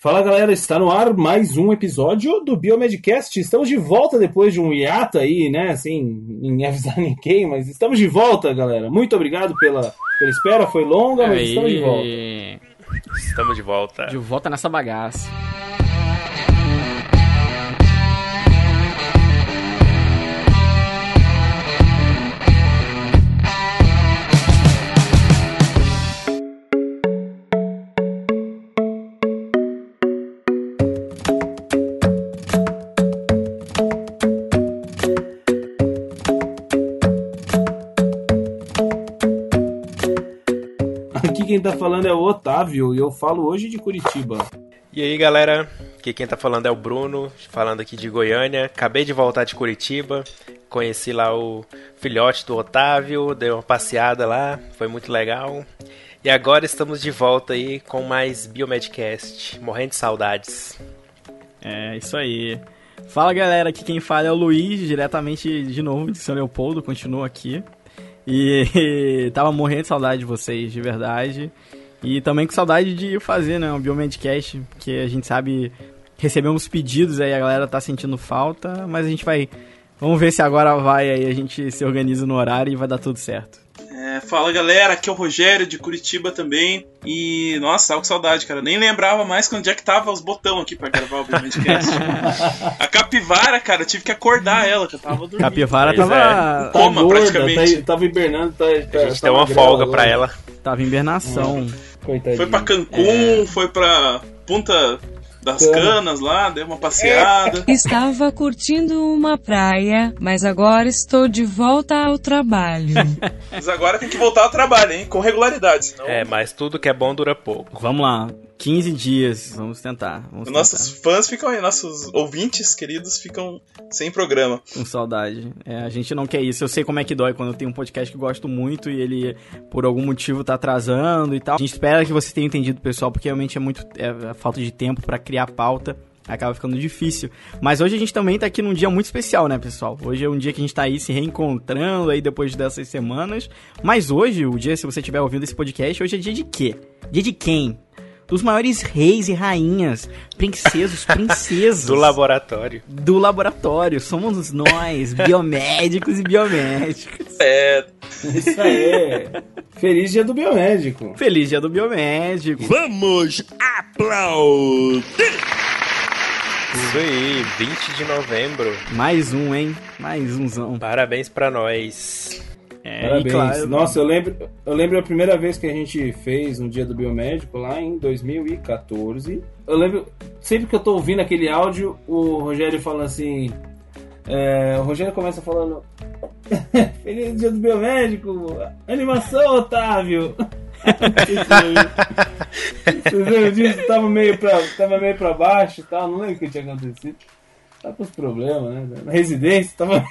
Fala galera, está no ar mais um episódio do Biomedcast. Estamos de volta depois de um hiato aí, né? Assim, em avisar ninguém, mas estamos de volta, galera. Muito obrigado pela, pela espera, foi longa, mas Aí. estamos de volta. Estamos de volta. De volta nessa bagaça. Otávio e eu falo hoje de Curitiba. E aí, galera? Aqui quem tá falando é o Bruno, falando aqui de Goiânia. Acabei de voltar de Curitiba. Conheci lá o filhote do Otávio, dei uma passeada lá, foi muito legal. E agora estamos de volta aí com mais Biomedcast, morrendo de saudades. É, isso aí. Fala galera, aqui quem fala é o Luiz, diretamente de novo de São Leopoldo, continua aqui. E tava morrendo de saudade de vocês, de verdade. E também com saudade de fazer, né, um Biomedcast, porque a gente sabe receber uns pedidos aí, a galera tá sentindo falta, mas a gente vai. Vamos ver se agora vai aí, a gente se organiza no horário e vai dar tudo certo. É, fala galera, aqui é o Rogério de Curitiba também. E nossa, tava com saudade, cara. Nem lembrava mais quando é que tava os botões aqui pra gravar o podcast. a capivara, cara, eu tive que acordar ela, que eu tava dormindo. Capivara tava, Coma, tá gorda, praticamente. tá- tava hibernando, tá, tá, A gente tá deu uma folga agora. pra ela. tava em hibernação. Coitadinha. Foi pra Cancún, foi pra Punta das Cana. Canas lá, deu uma passeada. Estava curtindo uma praia, mas agora estou de volta ao trabalho. Mas agora tem que voltar ao trabalho, hein? Com regularidade, senão É, mas tudo que é bom dura pouco. Vamos lá, 15 dias, vamos tentar. Vamos nossos fãs ficam aí, nossos ouvintes queridos ficam sem programa. Com saudade. É, a gente não quer isso. Eu sei como é que dói quando eu tenho um podcast que gosto muito e ele, por algum motivo, tá atrasando e tal. A gente espera que vocês tenham entendido, pessoal, porque realmente é muito é, falta de tempo pra criar pauta. Acaba ficando difícil. Mas hoje a gente também tá aqui num dia muito especial, né, pessoal? Hoje é um dia que a gente tá aí se reencontrando aí depois dessas semanas. Mas hoje, o dia, se você estiver ouvindo esse podcast, hoje é dia de quê? Dia de quem? Dos maiores reis e rainhas, princesos, princesas Do laboratório. do laboratório. Somos nós, biomédicos e biomédicos. É, Isso aí. Feliz dia do biomédico. Feliz dia do biomédico. Vamos aplaudir! Isso aí, 20 de novembro. Mais um, hein? Mais umzão. Parabéns pra nós. É, Parabéns. claro, Nossa, eu lembro, eu lembro a primeira vez que a gente fez um dia do biomédico lá em 2014. Eu lembro, sempre que eu tô ouvindo aquele áudio, o Rogério fala assim. é, o Rogério começa falando. Feliz dia do biomédico! Animação, Otávio! Vocês lembram disso? Tava meio, pra, tava meio pra baixo e tal, não lembro o que tinha acontecido. Tava com os problemas, né? Na residência, tava,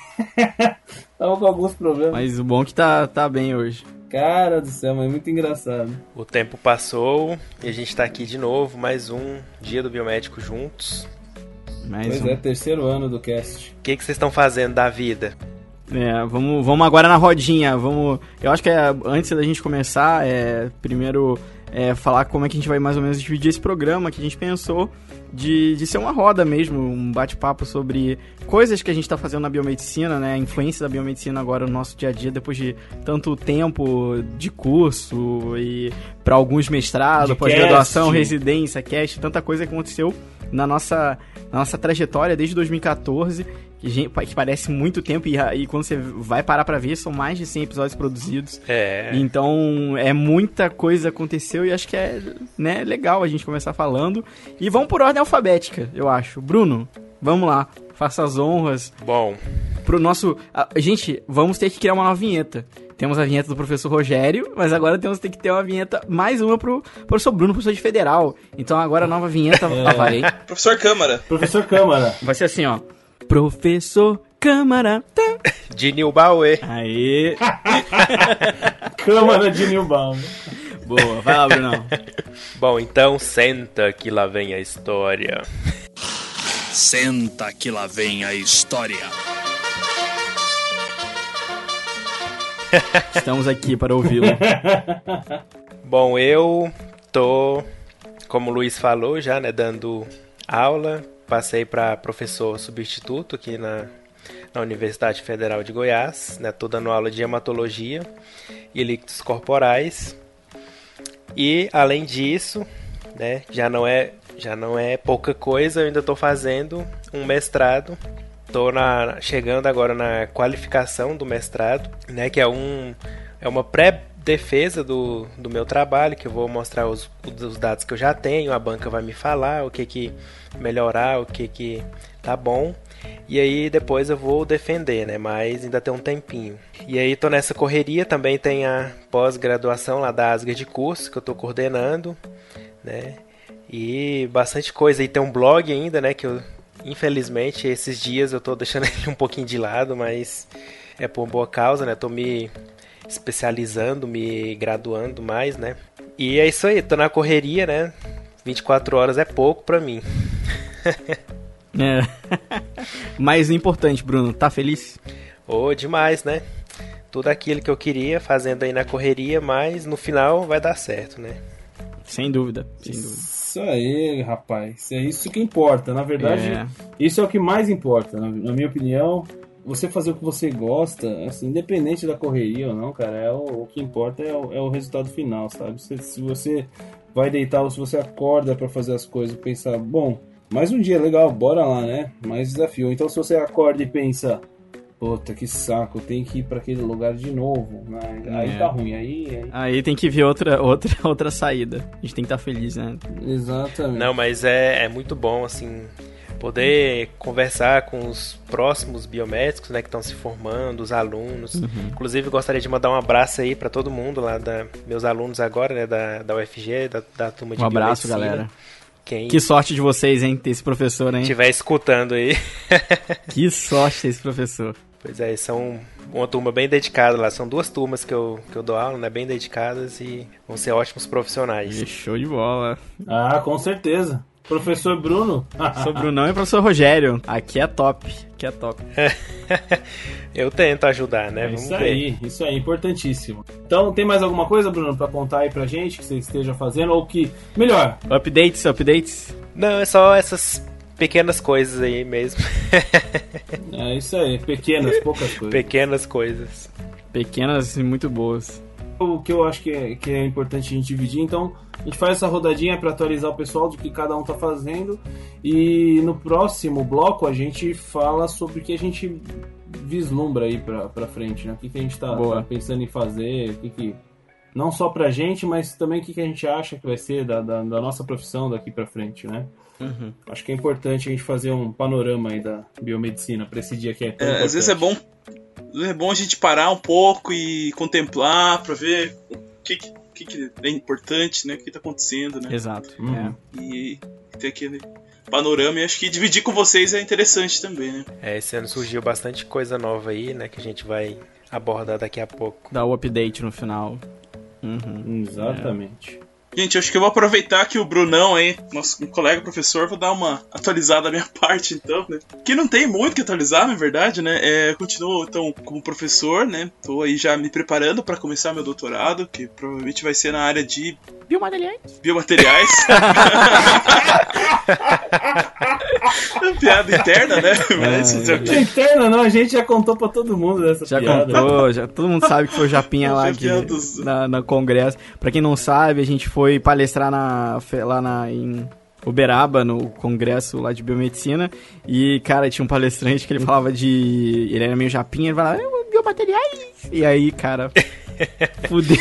tava com alguns problemas. Mas o bom é que tá, tá bem hoje. Cara do céu, mas é muito engraçado. O tempo passou e a gente tá aqui de novo, mais um dia do biomédico juntos. Mais pois um. é, terceiro ano do cast. O que que vocês estão fazendo da vida? É, vamos, vamos agora na rodinha. Vamos. Eu acho que é, antes da gente começar, é, primeiro é, falar como é que a gente vai mais ou menos dividir esse programa que a gente pensou de, de ser uma roda mesmo, um bate-papo sobre coisas que a gente está fazendo na biomedicina, né? A influência da biomedicina agora no nosso dia a dia, depois de tanto tempo de curso e para alguns mestrado, pós-graduação, residência, cast, tanta coisa que aconteceu na nossa, na nossa trajetória desde 2014 que, gente- que parece muito tempo e, e quando você vai parar pra ver, são mais de 100 episódios produzidos. É. Então, é muita coisa aconteceu e acho que é né, legal a gente começar falando. E vamos por ordem alfabética, eu acho. Bruno, vamos lá, faça as honras Bom, pro nosso... a- gente, vamos ter que criar uma nova vinheta. Temos a vinheta do professor Rogério, mas agora temos que ter que ter uma vinheta, mais uma pro professor Bruno, professor de federal. Então agora a nova vinheta, avarei. professor Câmara. Professor Câmara. Vai ser assim, ó. Professor Câmara. Tá. de Nilbauer. Aê. Câmara de Newbound. Boa, vai lá, Brunão. Bom, então senta que lá vem a história. Senta que lá vem a história. Estamos aqui para ouvi-lo. Bom, eu tô como o Luiz falou já, né, dando aula, passei para professor substituto aqui na, na Universidade Federal de Goiás, né, tô dando aula de hematologia e líquidos corporais. E além disso, né, já não é já não é pouca coisa, eu ainda estou fazendo um mestrado. Estou na, chegando agora na qualificação do mestrado, né, que é um é uma pré defesa do, do meu trabalho, que eu vou mostrar os, os dados que eu já tenho, a banca vai me falar o que que melhorar, o que que tá bom. E aí depois eu vou defender, né? Mas ainda tem um tempinho. E aí tô nessa correria, também tem a pós-graduação lá da Asga de curso que eu tô coordenando, né? E bastante coisa. E tem um blog ainda, né? Que eu, infelizmente, esses dias eu tô deixando ele um pouquinho de lado, mas é por boa causa, né? Tô me especializando, me graduando mais, né? E é isso aí, tô na correria, né? 24 horas é pouco pra mim. É. Mais importante, Bruno, tá feliz? Ô, oh, demais, né? Tudo aquilo que eu queria fazendo aí na correria, mas no final vai dar certo, né? Sem dúvida, sem dúvida. Isso aí, rapaz. É isso que importa. Na verdade, é. isso é o que mais importa, na, minha opinião você fazer o que você gosta, assim, independente da correria ou não, cara, é o, o que importa é o, é o, resultado final, sabe? Se, se, você vai deitar ou se você acorda para fazer as coisas e pensar, bom, mais um dia legal, bora lá, né? Mais desafio. Então se você acorda e pensa, puta que saco, tem que ir para aquele lugar de novo, né? aí é. tá ruim, aí, aí, aí... tem que ver outra, outra, outra saída. A gente tem que estar tá feliz, né? Exatamente. Não, mas é, é muito bom, assim, poder conversar com os próximos biomédicos, né, que estão se formando, os alunos. Uhum. Inclusive, gostaria de mandar um abraço aí para todo mundo lá, da, meus alunos agora, né, da, da UFG, da, da turma de Um abraço, galera. Quem que sorte de vocês, hein, ter esse professor, hein? estiver escutando aí. que sorte ter esse professor. Pois é, são uma turma bem dedicada lá. São duas turmas que eu, que eu dou aula, né? Bem dedicadas e vão ser ótimos profissionais. show de bola. Ah, com certeza. Professor Bruno? Professor Brunão e professor Rogério. Aqui é top. Aqui é top. Eu tento ajudar, né? É isso aí, isso aí, importantíssimo. Então, tem mais alguma coisa, Bruno, para contar aí pra gente que você esteja fazendo? Ou que. Melhor. Updates, updates? Não, é só essas pequenas coisas aí mesmo. é isso aí, pequenas, poucas coisas. Pequenas coisas. Pequenas e muito boas o que eu acho que é, que é importante a gente dividir. Então, a gente faz essa rodadinha para atualizar o pessoal do que cada um está fazendo. E no próximo bloco a gente fala sobre o que a gente vislumbra aí para frente, né? O que, que a gente está tá pensando em fazer, o que, que não só pra gente, mas também o que, que a gente acha que vai ser da, da, da nossa profissão daqui para frente, né? Uhum. Acho que é importante a gente fazer um panorama aí da biomedicina para esse dia que é tão é, Às vezes é bom é bom a gente parar um pouco e contemplar para ver o que, que, que, é importante, né? O que está acontecendo, né? Exato. Uhum. É. E ter aquele panorama e acho que dividir com vocês é interessante também, né? É, esse ano surgiu bastante coisa nova aí, né? Que a gente vai abordar daqui a pouco. Dar o update no final. Uhum. Exatamente. É. Gente, acho que eu vou aproveitar que o Brunão aí, nosso colega professor, vou dar uma atualizada da minha parte, então, né? Que não tem muito que atualizar, na verdade, né? É, continuo, então, como professor, né? Tô aí já me preparando para começar meu doutorado, que provavelmente vai ser na área de... Biomateriais. Biomateriais. piada interna, né? Mas, é, interna não, a gente já contou pra todo mundo dessa já piada. Contou, já todo mundo sabe que foi o Japinha lá aqui, na, na congresso. Pra quem não sabe, a gente foi foi palestrar na, lá na, em Uberaba, no congresso lá de biomedicina. E, cara, tinha um palestrante que ele falava de. Ele era meio japinha, ele falava, biomateriais. E aí, cara, fudeu.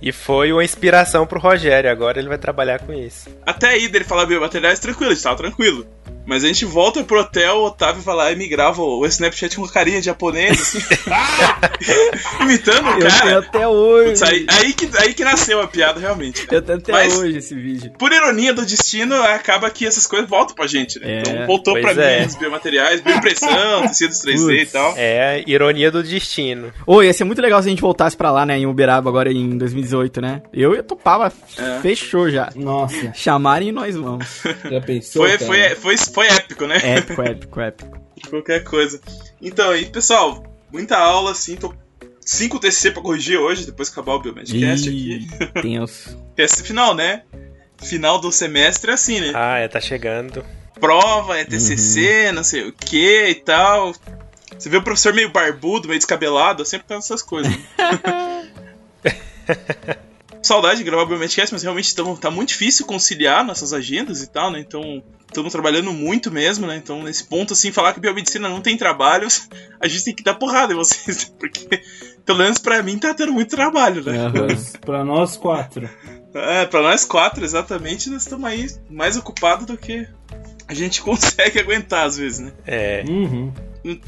E foi uma inspiração pro Rogério, agora ele vai trabalhar com isso. Até aí dele falar biomateriais, tranquilo, estava tranquilo. Mas a gente volta pro hotel, o Otávio vai lá e me grava o Snapchat com uma carinha de japonês, assim. imitando o cara. Eu até hoje. aí, aí, que, aí que nasceu a piada, realmente. Cara. Eu tenho até Mas, hoje esse vídeo. Por ironia do destino, acaba que essas coisas voltam pra gente, né? É, então voltou pra é. mim os biomateriais, bioimpressão, tecidos 3D Puts, e tal. É, ironia do destino. Ô, ia ser muito legal se a gente voltasse pra lá, né, em Uberaba agora em 2018, né? Eu ia topava, é. fechou já. Nossa. Chamarem e nós vamos. Já pensou? Foi, foi, foi, foi épico, né? Épico, épico, épico. Qualquer coisa. Então, aí, pessoal, muita aula, assim, tô 5 TCC pra corrigir hoje, depois que acabar o Biomedcast aqui. Tenso. Teste final, né? final do semestre é assim, né? Ah, é, tá chegando. Prova, é TCC, não sei o que e tal. Você vê o professor meio barbudo, meio descabelado, eu sempre penso essas coisas. né? Saudade de gravar o Biometcast, mas realmente tamo, tá muito difícil conciliar nossas agendas e tal, né? Então, estamos trabalhando muito mesmo, né? Então, nesse ponto, assim, falar que biomedicina não tem trabalhos, a gente tem que dar porrada em vocês, porque, pelo menos pra mim, tá tendo muito trabalho, né? Pra nós quatro. É, pra nós quatro, exatamente, nós estamos aí mais ocupados do que a gente consegue aguentar às vezes, né? É. Uhum.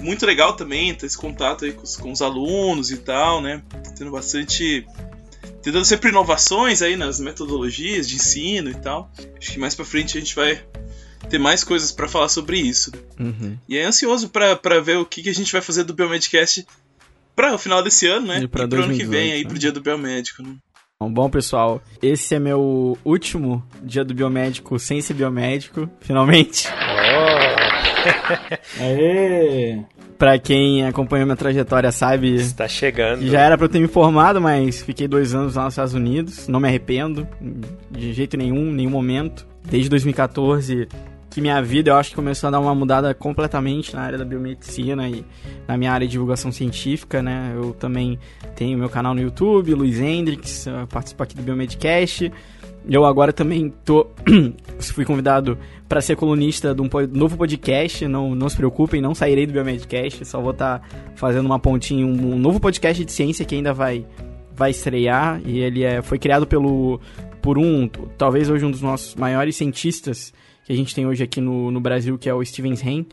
Muito legal também ter esse contato aí com os, com os alunos e tal, né? Tendo bastante. Tentando sempre inovações aí nas metodologias de ensino e tal. Acho que mais pra frente a gente vai ter mais coisas pra falar sobre isso. Uhum. E é ansioso pra pra ver o que, que a gente vai fazer do Biomedcast para o final desse ano, né? E pra pro ano que 2018, vem aí, né? pro dia do biomédico, né? Bom, bom, pessoal, esse é meu último dia do biomédico sem ser biomédico, finalmente. Aê! Pra quem acompanhou minha trajetória sabe, Está chegando. já era pra eu ter me formado, mas fiquei dois anos lá nos Estados Unidos, não me arrependo, de jeito nenhum, nenhum momento. Desde 2014, que minha vida eu acho que começou a dar uma mudada completamente na área da biomedicina e na minha área de divulgação científica, né? Eu também tenho meu canal no YouTube, Luiz Hendrix, eu participo aqui do Biomedcast. Eu agora também tô fui convidado para ser colunista de um novo podcast, não, não se preocupem, não sairei do Biomedcast, só vou estar fazendo uma pontinha, um, novo podcast de ciência que ainda vai vai estrear e ele é, foi criado pelo por um, talvez hoje um dos nossos maiores cientistas que a gente tem hoje aqui no, no Brasil, que é o Steven Hein,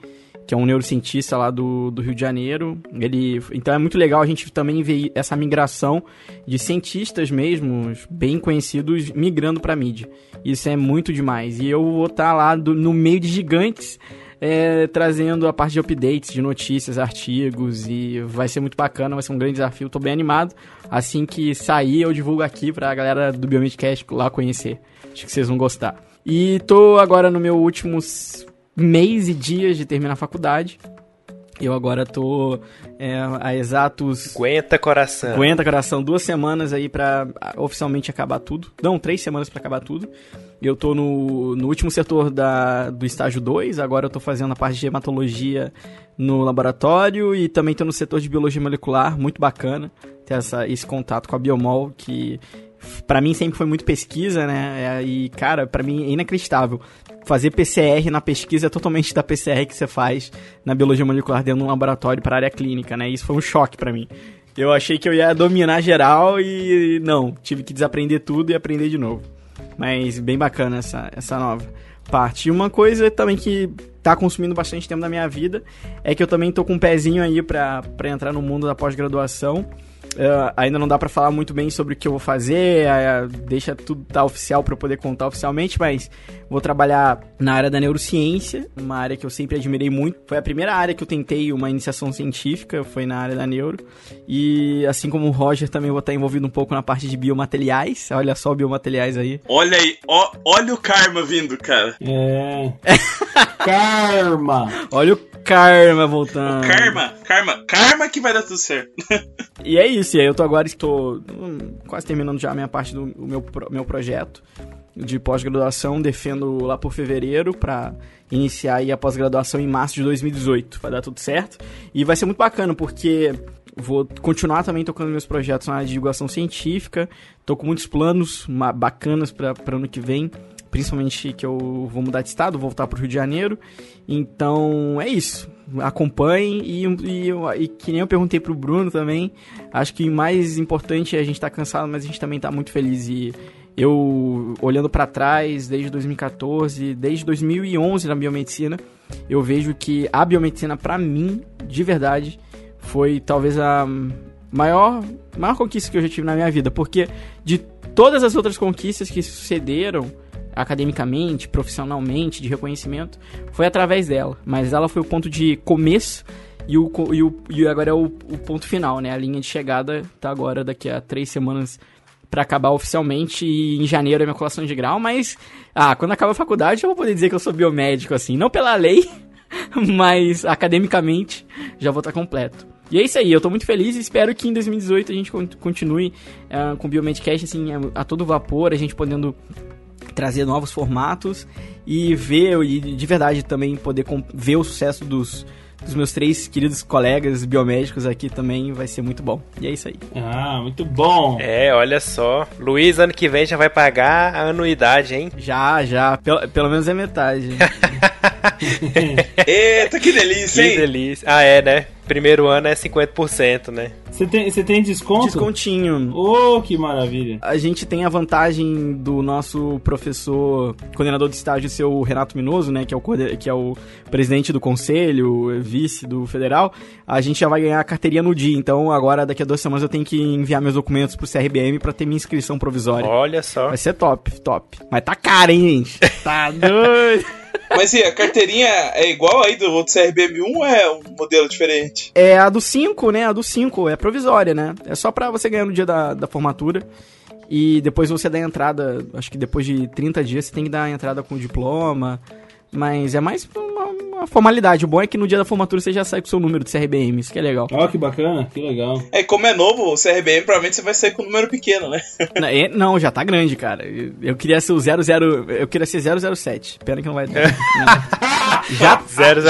que é um neurocientista lá do, do Rio de Janeiro. Ele, então é muito legal a gente também ver essa migração de cientistas mesmo, bem conhecidos, migrando para mídia. Isso é muito demais. E eu vou estar lá do- no meio de gigantes, é, trazendo a parte de updates, de notícias, artigos, e vai ser muito bacana, vai ser um grande desafio. Tô bem animado. Assim que sair, eu divulgo aqui pra galera do Biomedcast lá conhecer. Acho que vocês vão gostar. E tô agora no meu último mês e dias de terminar a faculdade. Eu agora tô é, a exatos Aguenta coração. Aguenta, coração, duas semanas aí pra ah, oficialmente acabar tudo. Não, três semanas pra acabar tudo. Eu tô no, no último setor da, do estágio 2, agora eu tô fazendo a parte de hematologia no laboratório e também tô no setor de biologia molecular, muito bacana ter essa, esse contato com a Biomol, que pra mim sempre foi muito pesquisa, né? É, E, cara, pra mim é inacreditável. Fazer PCR na pesquisa é totalmente da PCR que você faz na biologia molecular dentro de um laboratório para área clínica, né? Isso foi um choque pra mim. Eu achei que eu ia dominar geral e não, tive que desaprender tudo e aprender de novo. Mas bem bacana essa, essa nova parte. E uma coisa também que tá consumindo bastante tempo da minha vida é que eu também tô com um pezinho aí pra entrar no mundo da pós-graduação. É, ainda não dá pra falar muito bem sobre o que eu vou fazer, é, deixa tudo tá oficial pra eu poder contar oficialmente, mas vou trabalhar na área da neurociência, uma área que eu sempre admirei muito. Foi a primeira área que eu tentei uma iniciação científica, foi na área da neuro. E assim como o Roger, também vou estar envolvido um pouco na parte de biomateriais. Olha só biomateriais aí. Olha aí, ó, olha o karma vindo, cara. É. Karma! Olha o karma voltando. Karma, karma, karma que vai dar tudo certo. E é isso, e aí eu tô agora estou hum, quase terminando já a minha parte do o meu, meu projeto de pós-graduação, defendo lá por fevereiro pra iniciar aí a pós-graduação em março de 2018. Vai dar tudo certo. E vai ser muito bacana, porque vou continuar também tocando meus projetos na área de divulgação científica. Tô com muitos planos bacanas para ano que vem. Principalmente que eu vou mudar de estado, voltar pro Rio de Janeiro. Então é isso. Acompanhem e, e, e que nem eu perguntei pro Bruno também. Acho que o mais importante é a gente tá cansado, mas a gente também tá muito feliz. E eu, olhando para trás, desde 2014, desde 2011 na biomedicina, eu vejo que a biomedicina, para mim, de verdade, foi talvez a maior, maior conquista que eu já tive na minha vida. Porque de todas as outras conquistas que sucederam academicamente, profissionalmente, de reconhecimento, foi através dela. Mas ela foi o ponto de começo e, o, e, o, e agora é o, o ponto final, né? A linha de chegada tá agora daqui a três semanas pra acabar oficialmente e em janeiro é minha colação de grau, mas ah, quando acaba a faculdade eu vou poder dizer que eu sou biomédico, assim, não pela lei, mas academicamente já vou estar completo. E é isso aí, eu tô muito feliz e espero que em 2018 a gente con- continue ah, com o Biomedcast assim, a, a todo vapor, a gente podendo trazer novos formatos e ver, e de verdade também poder com- ver o sucesso dos, dos meus três queridos colegas biomédicos aqui também vai ser muito bom. E é isso aí. Ah, muito bom. É, olha só. Luiz, ano que vem já vai pagar a anuidade, hein? Já, já, pelo, pelo menos é metade. Eita, que delícia, Que hein? delícia. Ah, é, né? Primeiro ano é 50%, né? Você tem, você tem desconto? Descontinho. Oh, que maravilha. A gente tem a vantagem do nosso professor, coordenador de estágio, ser o Renato Minoso, né? Que é o, que é o presidente do conselho, vice do federal. A gente já vai ganhar a carteirinha no dia. Então, agora, daqui a duas semanas, eu tenho que enviar meus documentos pro CRBM pra ter minha inscrição provisória. Olha só. Vai ser top, top. Mas tá caro, hein, gente? Tá doido. Mas e a carteirinha é igual aí do outro CRBM1 ou é um modelo diferente? É a do 5, né? A do 5, é provisória, né? É só pra você ganhar no dia da, da formatura. E depois você dá a entrada, acho que depois de 30 dias você tem que dar a entrada com o diploma. Mas é mais uma, formalidade. O bom é que no dia da formatura você já sai com o seu número de CRBM, isso que é legal. Ó, que bacana, que legal. É, como é novo o CRBM, provavelmente você vai sair com um número pequeno, né? não, é- não, já tá grande, cara. Eu, eu queria ser o 00. Eu queria ser 007. Pena que não vai dar. Não. já,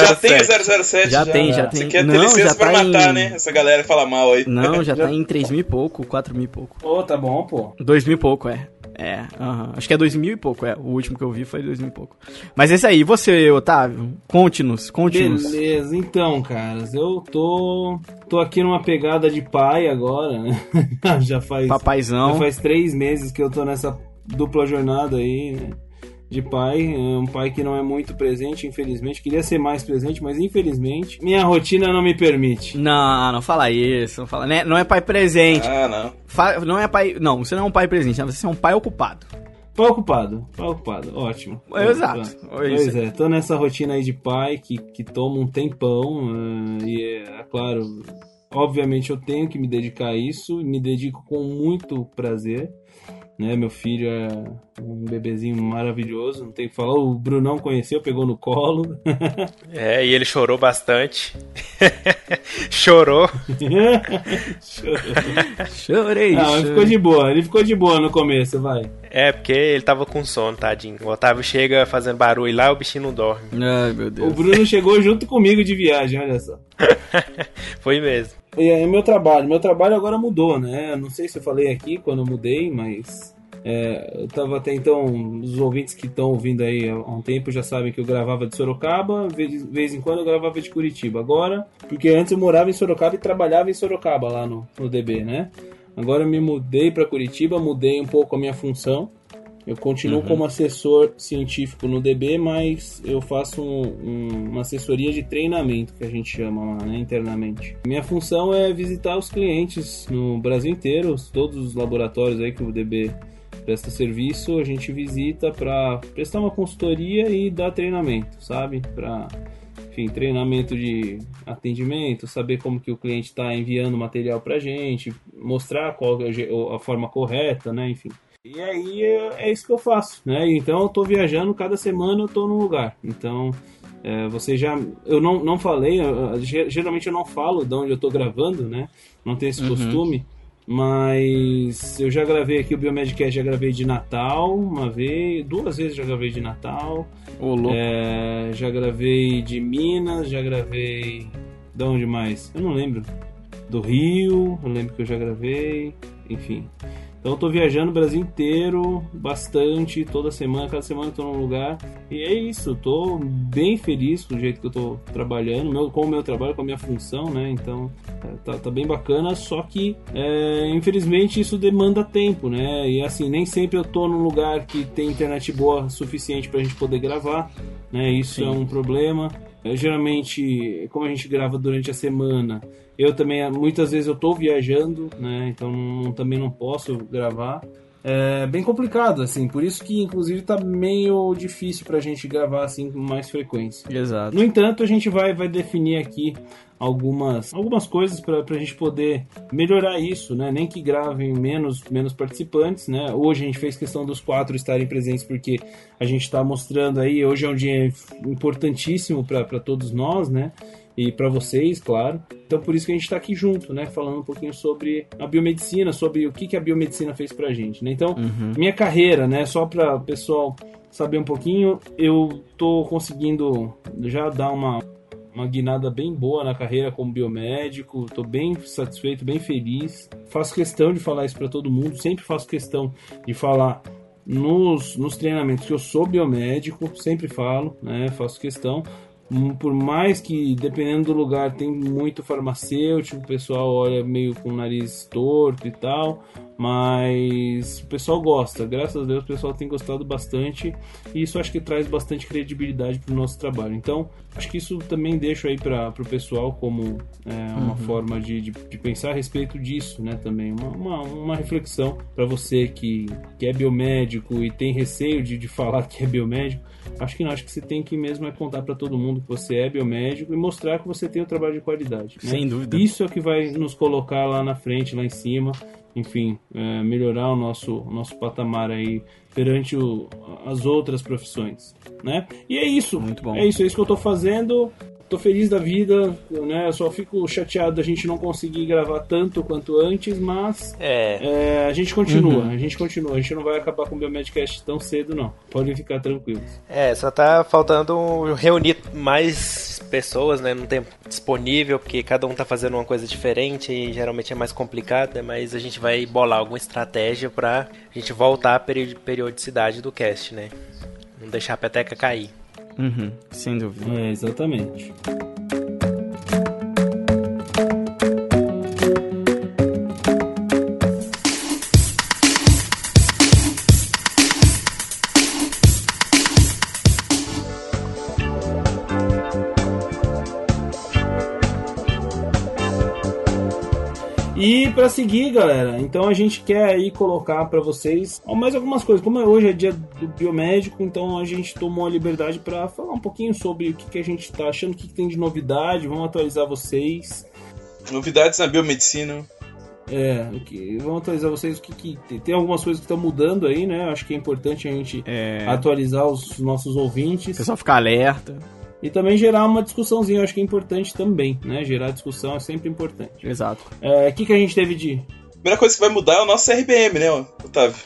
Já tem 007. o 007. Já tem, já Você tem. quer ter Não, licença já pra tá matar, em- né? Essa galera que fala mal aí. não, já tá em 3 mil e pouco, 4 mil e pouco. Ô, tá bom, pô. 2 mil e pouco, é. É, aham. acho que é 2 mil e pouco, é. O último que eu vi foi 2 mil e pouco. Mas esse aí, você, Otávio? Conte-nos, conte-nos. Beleza, então, caras, eu tô. tô aqui numa pegada de pai agora, né? já faz. Papaizão. Já faz três meses que eu tô nessa dupla jornada aí, né? De pai, É um pai que não é muito presente, infelizmente. Queria ser mais presente, mas infelizmente minha rotina não me permite. Não, não fala isso, não fala. né? Não é pai presente. Ah, não. Fa- Não é pai. Não, você não é um pai presente, você é um pai ocupado. Pai ocupado, pai ocupado, ótimo. Exato. Tá. É Pois isso. é, tô nessa rotina aí de pai que, que toma um tempão, eh, e é, é claro, obviamente eu tenho que me dedicar a isso, e me dedico com muito prazer. Né, meu filho é um bebezinho maravilhoso, não tem o que falar. O Brunão conheceu, pegou no colo. É, e ele chorou bastante. Chorou. Chorei. Não, ele ficou de boa, ele ficou de boa no começo, vai. É, porque ele tava com sono, tadinho. O Otávio chega fazendo barulho lá, o bichinho não dorme. Ai, meu O Deus. Bruno chegou junto comigo de viagem, olha só. Foi mesmo. Aí, meu trabalho. Meu trabalho agora mudou, né? Não sei se eu falei aqui quando eu mudei, mas. é, eu tava até então. Os ouvintes que estão ouvindo aí há um tempo já sabem que eu gravava de Sorocaba, de vez vez em quando eu gravava de Curitiba. Agora, porque antes eu morava em Sorocaba e trabalhava em Sorocaba lá no, no DB, né? Agora eu me mudei para Curitiba, mudei um pouco a minha função. Eu continuo como assessor científico no DB, mas eu faço um- um- uma assessoria de treinamento, que a gente chama lá, né, internamente. Minha função é visitar os clientes no Brasil inteiro, todos os laboratórios aí que o DB presta serviço, a gente visita para prestar uma consultoria e dar treinamento, sabe? Para enfim, treinamento de atendimento, saber como que o cliente está enviando material para gente, mostrar qual é a a forma correta, né? Enfim. E aí é, é isso que eu faço, né? Então eu tô viajando, cada semana eu tô num lugar. Então é, você já. Eu não, não falei, eu- eu- ge- geralmente eu não falo de onde eu tô gravando, né? Não tenho esse Uhum. costume. Mas eu já gravei aqui o Biomedcast, já gravei de Natal uma vez, duas vezes já gravei de Natal. Ô, louco. É, já gravei de Minas, já gravei. De onde mais? Eu não lembro. Do Rio, eu lembro que eu já gravei. Enfim. Então eu tô viajando o Brasil inteiro, bastante, toda semana, cada semana eu tô num lugar. E é isso, eu tô bem feliz com o jeito que eu tô trabalhando, meu, com o meu trabalho, com a minha função, né? Então é, tá, tá bem bacana, só que é, infelizmente isso demanda tempo, né? E assim, nem sempre eu tô num lugar que tem internet boa suficiente pra gente poder gravar, né? Isso é um problema. É, geralmente, como a gente grava durante a semana, eu também, muitas vezes eu tô viajando, né? Então também não posso gravar. É bem complicado, assim, por isso que inclusive tá meio difícil pra gente gravar assim com mais frequência. Exato. No entanto, a gente vai, vai definir aqui algumas, algumas coisas para a gente poder melhorar isso, né? Nem que gravem menos, menos participantes, né? Hoje a gente fez questão dos quatro estarem presentes porque a gente está mostrando aí, hoje é um dia importantíssimo para todos nós, né? E para vocês, claro. Então por isso que a gente está aqui junto, né? Falando um pouquinho sobre a biomedicina, sobre o que, que a biomedicina fez pra gente, né? Então, minha carreira, né? Só para o pessoal saber um pouquinho, eu tô conseguindo já dar uma, uma guinada bem boa na carreira como biomédico, tô bem satisfeito, bem feliz. Faço questão de falar isso para todo mundo, sempre faço questão de falar nos, nos treinamentos que eu sou biomédico, sempre falo, né? Faço questão. Hum, Por mais que, dependendo do lugar, tem muito farmacêutico, o pessoal olha meio com o nariz torto e tal, mas o pessoal gosta, graças a Deus o pessoal tem gostado bastante e isso acho que traz bastante credibilidade para o nosso trabalho. Então, acho que isso também deixo aí para o pessoal como é, uma forma de, de, de pensar a respeito disso, né? Também uma, uma, uma reflexão para você que, que é biomédico e tem receio de, de falar que é biomédico. Acho que não, acho que você tem que mesmo é contar para todo mundo que você é biomédico e mostrar que você tem um trabalho de qualidade. né? Sem dúvida. Isso é o que vai nos colocar lá na frente, lá em cima, enfim, é, melhorar o nosso, o nosso patamar aí perante o- as outras profissões, né? E é isso. Muito bom. É isso, é isso que eu tô fazendo. Tô feliz da vida, né? Eu só fico chateado da gente não conseguir gravar tanto quanto antes, mas É, é, a gente continua, Uhum. a gente continua. A gente não vai acabar com o Biomedcast tão cedo, não. Podem ficar tranquilos. é, só tá faltando reunir mais pessoas, né, no tempo disponível, porque cada um tá fazendo uma coisa diferente e geralmente é mais complicado, né, mas a gente vai bolar alguma estratégia pra gente voltar à peri- periodicidade do cast, né? Não deixar a peteca cair. Uhum, sem dúvida. É, exatamente. Para seguir, galera, então a gente quer aí colocar para vocês mais algumas coisas. Como hoje é dia do biomédico, então a gente tomou a liberdade para falar um pouquinho sobre o que, que a gente tá achando, o que, que tem de novidade. Vamos atualizar vocês. Novidades na biomedicina. É, o que, vamos atualizar vocês o que, que tem, tem algumas coisas que estão mudando aí, né? Acho que é importante a gente É, atualizar os nossos ouvintes o pessoal ficar alerta. E também gerar uma discussãozinha. Acho que é importante também, né? Gerar discussão é sempre importante. Exato. É, O que, que a gente teve de Primeira coisa que vai mudar é o nosso RBM, né, Otávio?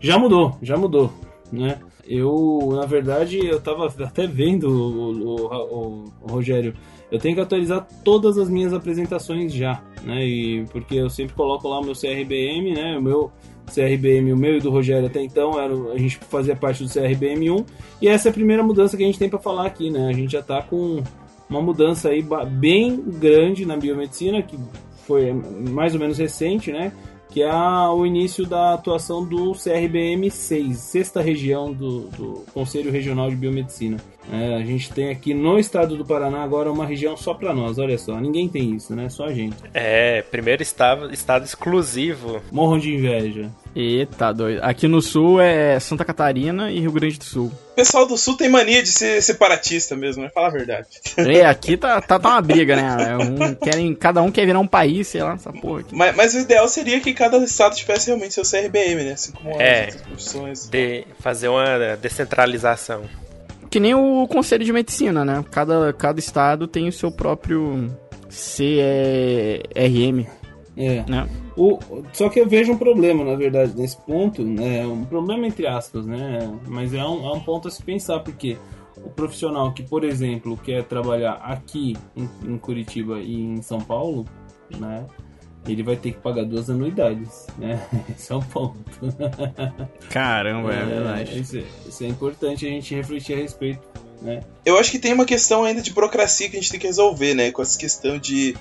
Já mudou, já mudou, né? Eu, na verdade, eu tava até vendo o, o- o- o Rogério. Eu tenho que atualizar todas as minhas apresentações já, né? E porque eu sempre coloco lá o meu CRBM, né? O meu CRBM, o meu e do Rogério até então, era, a gente fazia parte do CRBM1. E essa é a primeira mudança que a gente tem para falar aqui, né? A gente já tá com uma mudança aí bem grande na biomedicina, que foi mais ou menos recente, né? que é o início da atuação do CRBM 6, sexta região do, do Conselho Regional de Biomedicina. É, a gente tem aqui no estado do Paraná agora uma região só para nós, olha só, ninguém tem isso, né? Só a gente. É, primeiro estado, estado exclusivo. Morram de inveja. Eita, doido. Aqui no sul é Santa Catarina e Rio Grande do Sul. O pessoal do Sul tem mania de ser separatista mesmo, né? Fala a verdade. E aqui tá, tá, tá uma briga, né? É Um, querem, cada um quer virar um país, sei lá, essa porra aqui. Mas, mas o ideal seria que cada estado tivesse realmente seu CRBM, né? Assim como É. as outras profissões. De fazer uma descentralização. Que nem o Conselho de Medicina, né? Cada, cada estado tem o seu próprio CRM, É. né? O, só que eu vejo um problema, na verdade, nesse ponto, né? Um problema entre aspas, né? Mas é um, é um ponto a se pensar, porque o profissional que, por exemplo, quer trabalhar aqui em, em Curitiba e em São Paulo, né? Ele vai ter que pagar duas anuidades, né? Esse é um ponto. Caramba, é, verdade. Isso, é, isso é importante a gente refletir a respeito, né? Eu acho que tem uma questão ainda de burocracia que a gente tem que resolver, né? Com essa questão de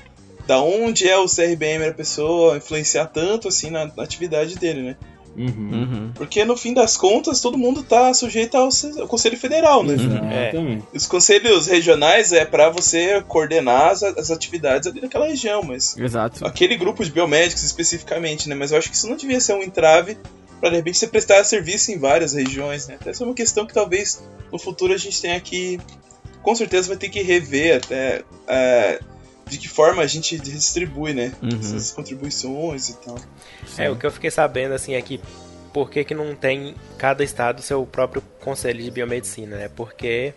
da onde é o CRBM da pessoa influenciar tanto assim na, na atividade dele, né? Uhum. Uhum. Porque no fim das contas todo mundo tá sujeito ao, ao Conselho Federal, né? Exatamente. Os conselhos regionais é pra você coordenar as, as atividades ali daquela região, mas Exato. aquele grupo de biomédicos especificamente, né? Mas eu acho que isso não devia ser um entrave para de repente você prestar serviço em várias regiões, né? Essa é uma questão que talvez no futuro a gente tenha que, com certeza vai ter que rever até, é, de que forma a gente distribui, né? Uhum. Essas contribuições e tal. É, o que eu fiquei sabendo, assim, é que por que, que não tem cada estado seu próprio conselho de biomedicina, né? Porque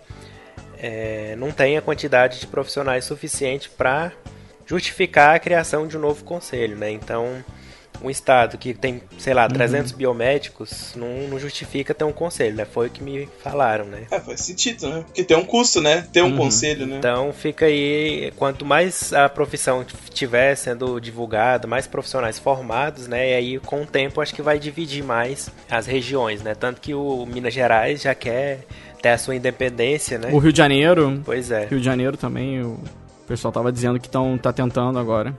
é, não tem a quantidade de profissionais suficiente para justificar a criação de um novo conselho, né? Então, um estado que tem, sei lá, 300 biomédicos não, não justifica ter um conselho, né? Foi o que me falaram, né? É, faz sentido, né? Porque tem um custo, né? Ter um Uhum. conselho, né? Então fica aí, quanto mais a profissão estiver sendo divulgada, mais profissionais formados, né? E aí com o tempo acho que vai dividir mais as regiões, né? Tanto que o Minas Gerais já quer ter a sua independência, né? O Rio de Janeiro, Pois é, Rio de Janeiro também, o pessoal tava dizendo que tão, tá tentando agora.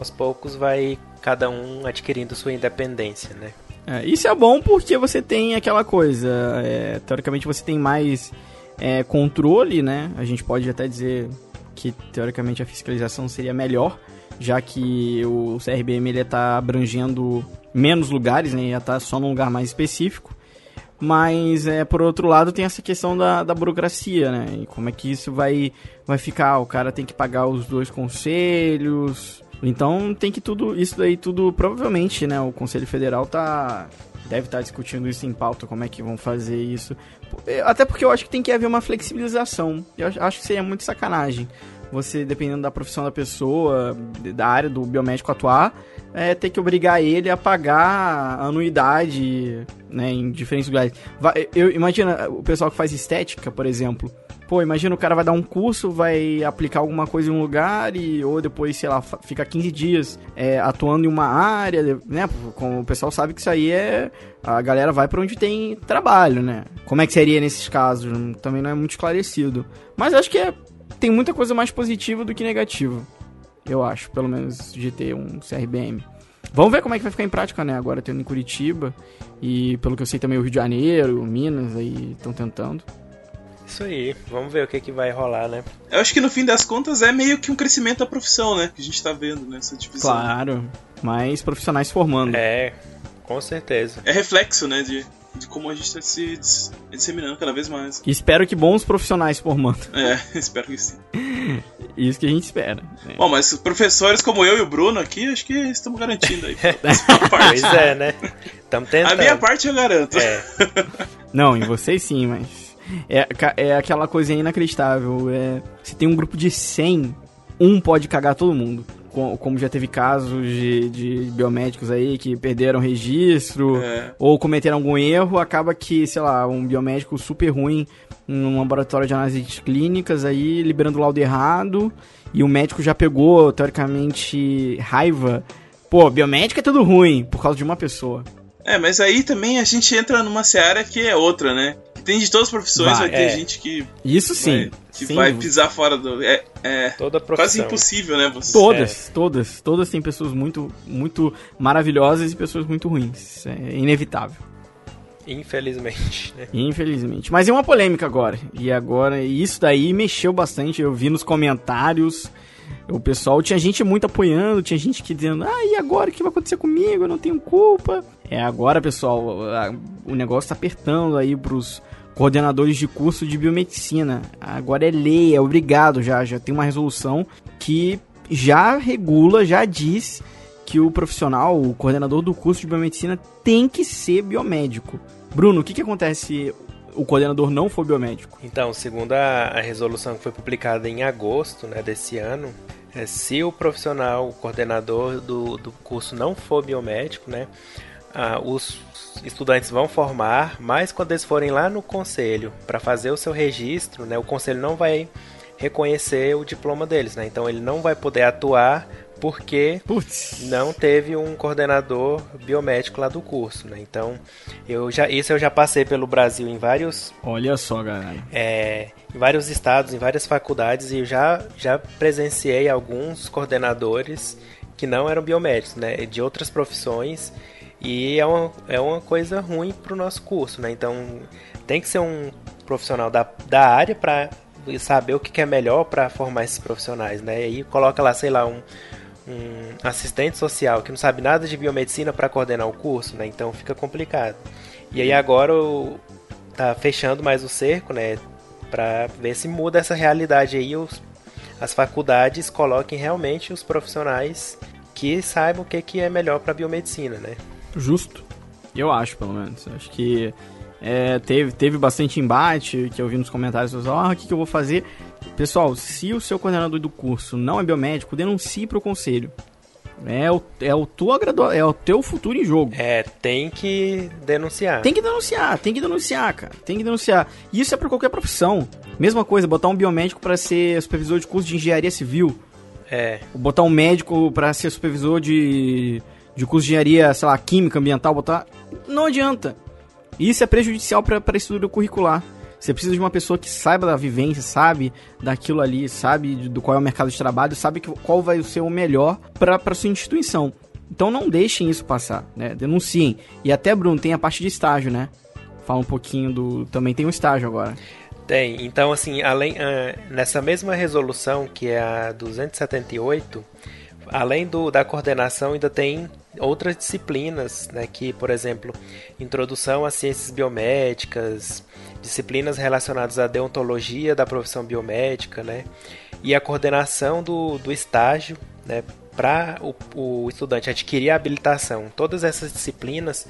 Aos poucos vai cada um adquirindo sua independência, né? É, isso é bom porque você tem aquela coisa, é, teoricamente você tem mais é, controle, né? A gente pode até dizer que teoricamente a fiscalização seria melhor, já que o CRBM ele tá abrangendo menos lugares, né? Ia tá só num lugar mais específico. Mas, é, por outro lado, tem essa questão da, da burocracia, né? E como é que isso vai, vai ficar? O cara tem que pagar os dois conselhos. Então tem que tudo, isso daí tudo, provavelmente, né? O Conselho Federal tá. Deve estar discutindo isso em pauta, como é que vão fazer isso. Até porque eu acho que tem que haver uma flexibilização. Eu acho que seria muito sacanagem. Você, dependendo da profissão da pessoa, da área do biomédico atuar, é, ter que obrigar ele a pagar anuidade, né, em diferentes lugares. Eu imagina o pessoal que faz estética, por exemplo. Pô, imagina o cara vai dar um curso, vai aplicar alguma coisa em um lugar e ou depois, sei lá, fica 15 dias é, atuando em uma área, né? Como o pessoal sabe que isso aí é a galera vai pra onde tem trabalho, né? Como é que seria nesses casos? Também não é muito esclarecido. Mas acho que é, tem muita coisa mais positiva do que negativa. Eu acho, pelo menos de ter um CRBM. Vamos ver como é que vai ficar em prática, né? Agora tendo em Curitiba e pelo que eu sei também o Rio de Janeiro, Minas aí estão tentando. Isso aí, vamos ver o que, que vai rolar, né? Eu acho que no fim das contas é meio que um crescimento da profissão, né? Que a gente tá vendo nessa divisão. Claro, mais profissionais formando. É, com certeza. É reflexo, né? De, de como a gente tá se dis- disseminando cada vez mais. Espero que bons profissionais formando. É, espero que sim. Isso que a gente espera. né? Bom, mas professores como eu e o Bruno aqui, acho que estamos garantindo aí. Pois é, né? Estamos A tentando. minha parte eu garanto. É, Não, em vocês sim, mas. É, é aquela coisa inacreditável. É, se tem um grupo de 100, um pode cagar todo mundo. Co- Como já teve casos de, de biomédicos aí que perderam registro É. ou cometeram algum erro, acaba que, sei lá, um biomédico super ruim num laboratório de análises clínicas aí liberando o laudo errado e o médico já pegou, teoricamente, raiva. Pô, biomédico é tudo ruim por causa de uma pessoa. É, mas aí também a gente entra numa seara que é outra, né? Tem de todas as profissões, Vai, vai, ter é. gente que, Isso sim. vai, que Sem vai pisar fora do. É, é toda quase profissão. impossível, né? Você... Todas, todas, todas têm pessoas muito, muito maravilhosas e pessoas muito ruins. É inevitável, Infelizmente, né? infelizmente. Mas é uma polêmica agora. E agora, isso daí mexeu bastante. Eu vi nos comentários. O pessoal tinha gente muito apoiando, tinha gente que dizendo: Ah, e agora o que vai acontecer comigo? Eu não tenho culpa. É agora, pessoal, a- o negócio tá apertando aí pros coordenadores de curso de biomedicina. Agora é lei, é obrigado já, já tem uma resolução que já regula, já diz que o profissional, o coordenador do curso de biomedicina tem que ser biomédico. Bruno, o que, que acontece se o coordenador não for biomédico? Então, segundo a, a resolução que foi publicada em agosto né, desse ano, é, se o profissional, o coordenador do, do curso não for biomédico, né, ah, os estudantes vão formar, mas quando eles forem lá no conselho para fazer o seu registro, né, o conselho não vai reconhecer o diploma deles, né, então ele não vai poder atuar porque não teve um coordenador biomédico lá do curso, né? Então, eu já isso eu já passei pelo Brasil em vários Olha só, galera. é, em vários estados, em várias faculdades, e eu já, já presenciei alguns coordenadores que não eram biomédicos, né, de outras profissões, e é uma, é uma coisa ruim para o nosso curso, né, então tem que ser um profissional da, da área para saber o que que é melhor para formar esses profissionais, né, e aí coloca lá, sei lá, um, um assistente social que não sabe nada de biomedicina para coordenar o curso, né, então fica complicado. E aí agora tá fechando mais o cerco, né, Pra ver se muda essa realidade aí. Os, as faculdades coloquem realmente os profissionais que saibam o que, que é melhor para biomedicina, né? Justo. Eu acho, pelo menos. Acho que é, teve, teve bastante embate, que eu vi nos comentários, ah, o que, que eu vou fazer? Pessoal, se o seu coordenador do curso não é biomédico, denuncie para o conselho. É o, é, o tua gradua, é o teu futuro em jogo. É, tem que denunciar. Tem que denunciar, tem que denunciar, cara. Tem que denunciar. E isso é para qualquer profissão. Mesma coisa, botar um biomédico para ser supervisor de curso de engenharia civil. É. Botar um médico para ser supervisor de, de curso de engenharia, sei lá, química, ambiental, botar. Não adianta. Isso é prejudicial para a estrutura curricular. Você precisa de uma pessoa que saiba da vivência, sabe daquilo ali, sabe do qual é o mercado de trabalho, sabe qual vai ser o melhor para sua instituição. Então não deixem isso passar, né? Denunciem. E até, Bruno, tem a parte de estágio, né? Fala um pouquinho do. Também tem um estágio agora. Tem. Então, assim, além uh, nessa mesma resolução, que é a 278, além do, da coordenação, ainda tem outras disciplinas, né, que, por exemplo, introdução às ciências biomédicas, disciplinas relacionadas à deontologia da profissão biomédica, né, e a coordenação do, do estágio, né, para o, o estudante adquirir a habilitação. Todas essas disciplinas,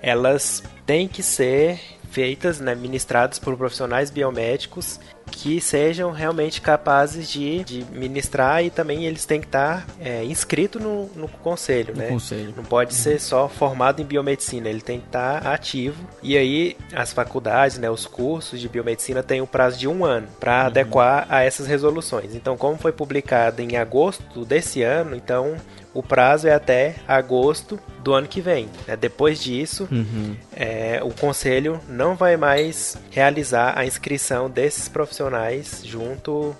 elas têm que ser feitas, né, ministradas por profissionais biomédicos que sejam realmente capazes de, de ministrar e também eles têm que estar é, inscritos no, no conselho, no né? Conselho. Não pode ser só formado em biomedicina, ele tem que estar ativo. E aí as faculdades, né, os cursos de biomedicina têm um prazo de um ano para uhum. adequar a essas resoluções. Então, como foi publicado em agosto desse ano, então o prazo é até agosto do ano que vem. Né? Depois disso, uhum. é, o conselho não vai mais realizar a inscrição desses profissionais junto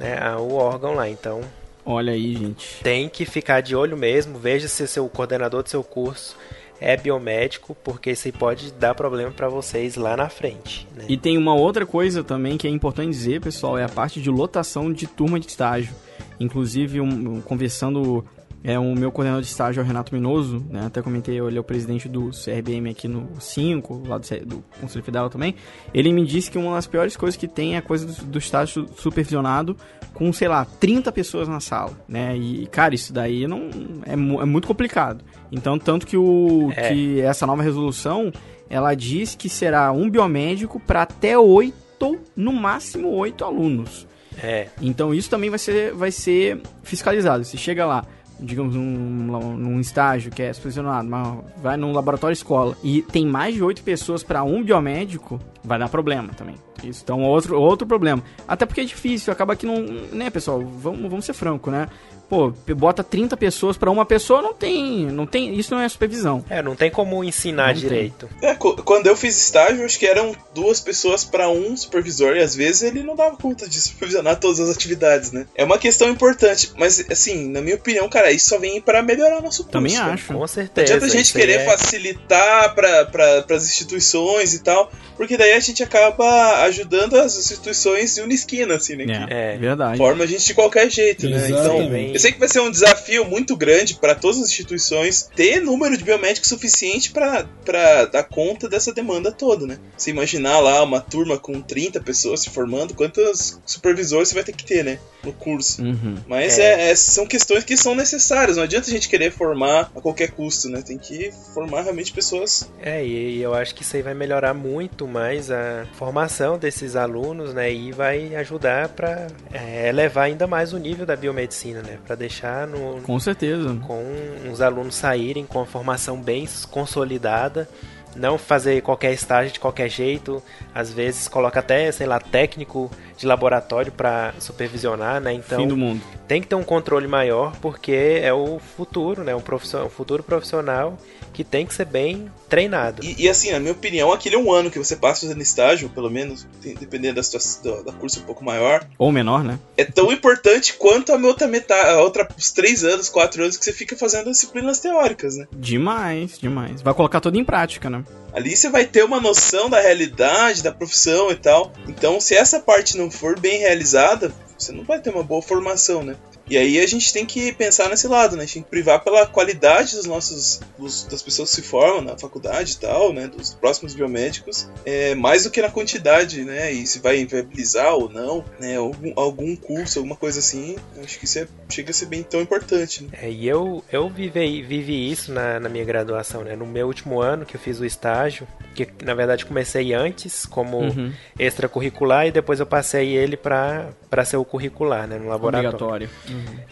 né, ao órgão lá. Então, olha aí, gente. Tem que ficar de olho mesmo. Veja se o seu coordenador do seu curso é biomédico, porque isso pode dar problema para vocês lá na frente. Né? E tem uma outra coisa também que é importante dizer, pessoal, é a parte de lotação de turma de estágio. Inclusive, um, conversando é o meu coordenador de estágio é o Renato Minoso, né? Até comentei, ele é o presidente do CRBM aqui no 5, lá do, do Conselho Federal também. Ele me disse que uma das piores coisas que tem é a coisa do, do estágio supervisionado com, sei lá, 30 pessoas na sala, né? E, cara, isso daí não é, é muito complicado. Então, tanto que, o, é. que essa nova resolução, ela diz que será um biomédico para até oito, no máximo oito alunos. É. Então isso também vai ser, vai ser fiscalizado. Se chega lá, digamos, num, num estágio que é supervisionado, vai num laboratório escola e tem mais de oito pessoas para um biomédico, vai dar problema também. Isso, então, outro, outro problema. Até porque é difícil, acaba que não. Né, pessoal? Vamos, vamos ser franco, né? Pô, bota 30 pessoas para uma pessoa, não tem, não tem, isso não é supervisão. É, não tem como ensinar não direito. É, quando eu fiz estágio, acho que eram duas pessoas para um supervisor e às vezes ele não dava conta de supervisionar todas as atividades, né? É uma questão importante, mas assim, na minha opinião, cara, isso só vem para melhorar nosso curso. Também acho. Com certeza. Não adianta a gente querer é... facilitar para as instituições e tal, porque daí a gente acaba ajudando as instituições de uma esquina, assim, né? É, é verdade. Forma a gente de qualquer jeito, né? Então, eu sei que vai ser um desafio muito grande para todas as instituições ter número de biomédicos suficiente para dar conta dessa demanda toda, né? Você imaginar lá uma turma com 30 pessoas se formando, quantos supervisores você vai ter que ter, né? No curso. Uhum. Mas é. É, são questões que são necessárias, não adianta a gente querer formar a qualquer custo, né? Tem que formar realmente pessoas. É, e eu acho que isso aí vai melhorar muito mais a formação desses alunos, né? E vai ajudar para é, elevar ainda mais o nível da biomedicina, né? Para deixar no. Com certeza. Com os alunos saírem com a formação bem consolidada não fazer qualquer estágio de qualquer jeito, às vezes coloca até, sei lá, técnico de laboratório para supervisionar, né? Então, Fim do mundo. tem que ter um controle maior porque é o futuro, né? Um, profissional, um futuro profissional que tem que ser bem treinado. E, e, assim, na minha opinião, aquele é um ano que você passa fazendo estágio, pelo menos, dependendo da, situação, da, curso um pouco maior. Ou menor, né? É tão importante quanto a outra metade, a outra, os três anos, quatro anos que você fica fazendo disciplinas teóricas, né? Demais, demais. Vai colocar tudo em prática, né? Ali você vai ter uma noção da realidade, da profissão e tal. Então, se essa parte não for bem realizada, você não vai ter uma boa formação, né? E aí a gente tem que pensar nesse lado, né? A gente tem que privar pela qualidade dos nossos. Dos, das pessoas que se formam na faculdade e tal, né? Dos próximos biomédicos. É, mais do que na quantidade, né? E se vai inviabilizar ou não, né? Algum, algum curso, alguma coisa assim. Acho que isso é, chega a ser bem tão importante, né? É, e eu, eu vivi, vivi isso na, na minha graduação, né? No meu último ano que eu fiz o estágio, que na verdade comecei antes como Uhum. extracurricular e depois eu passei ele para ser o curricular, né? No laboratório. Obrigatório.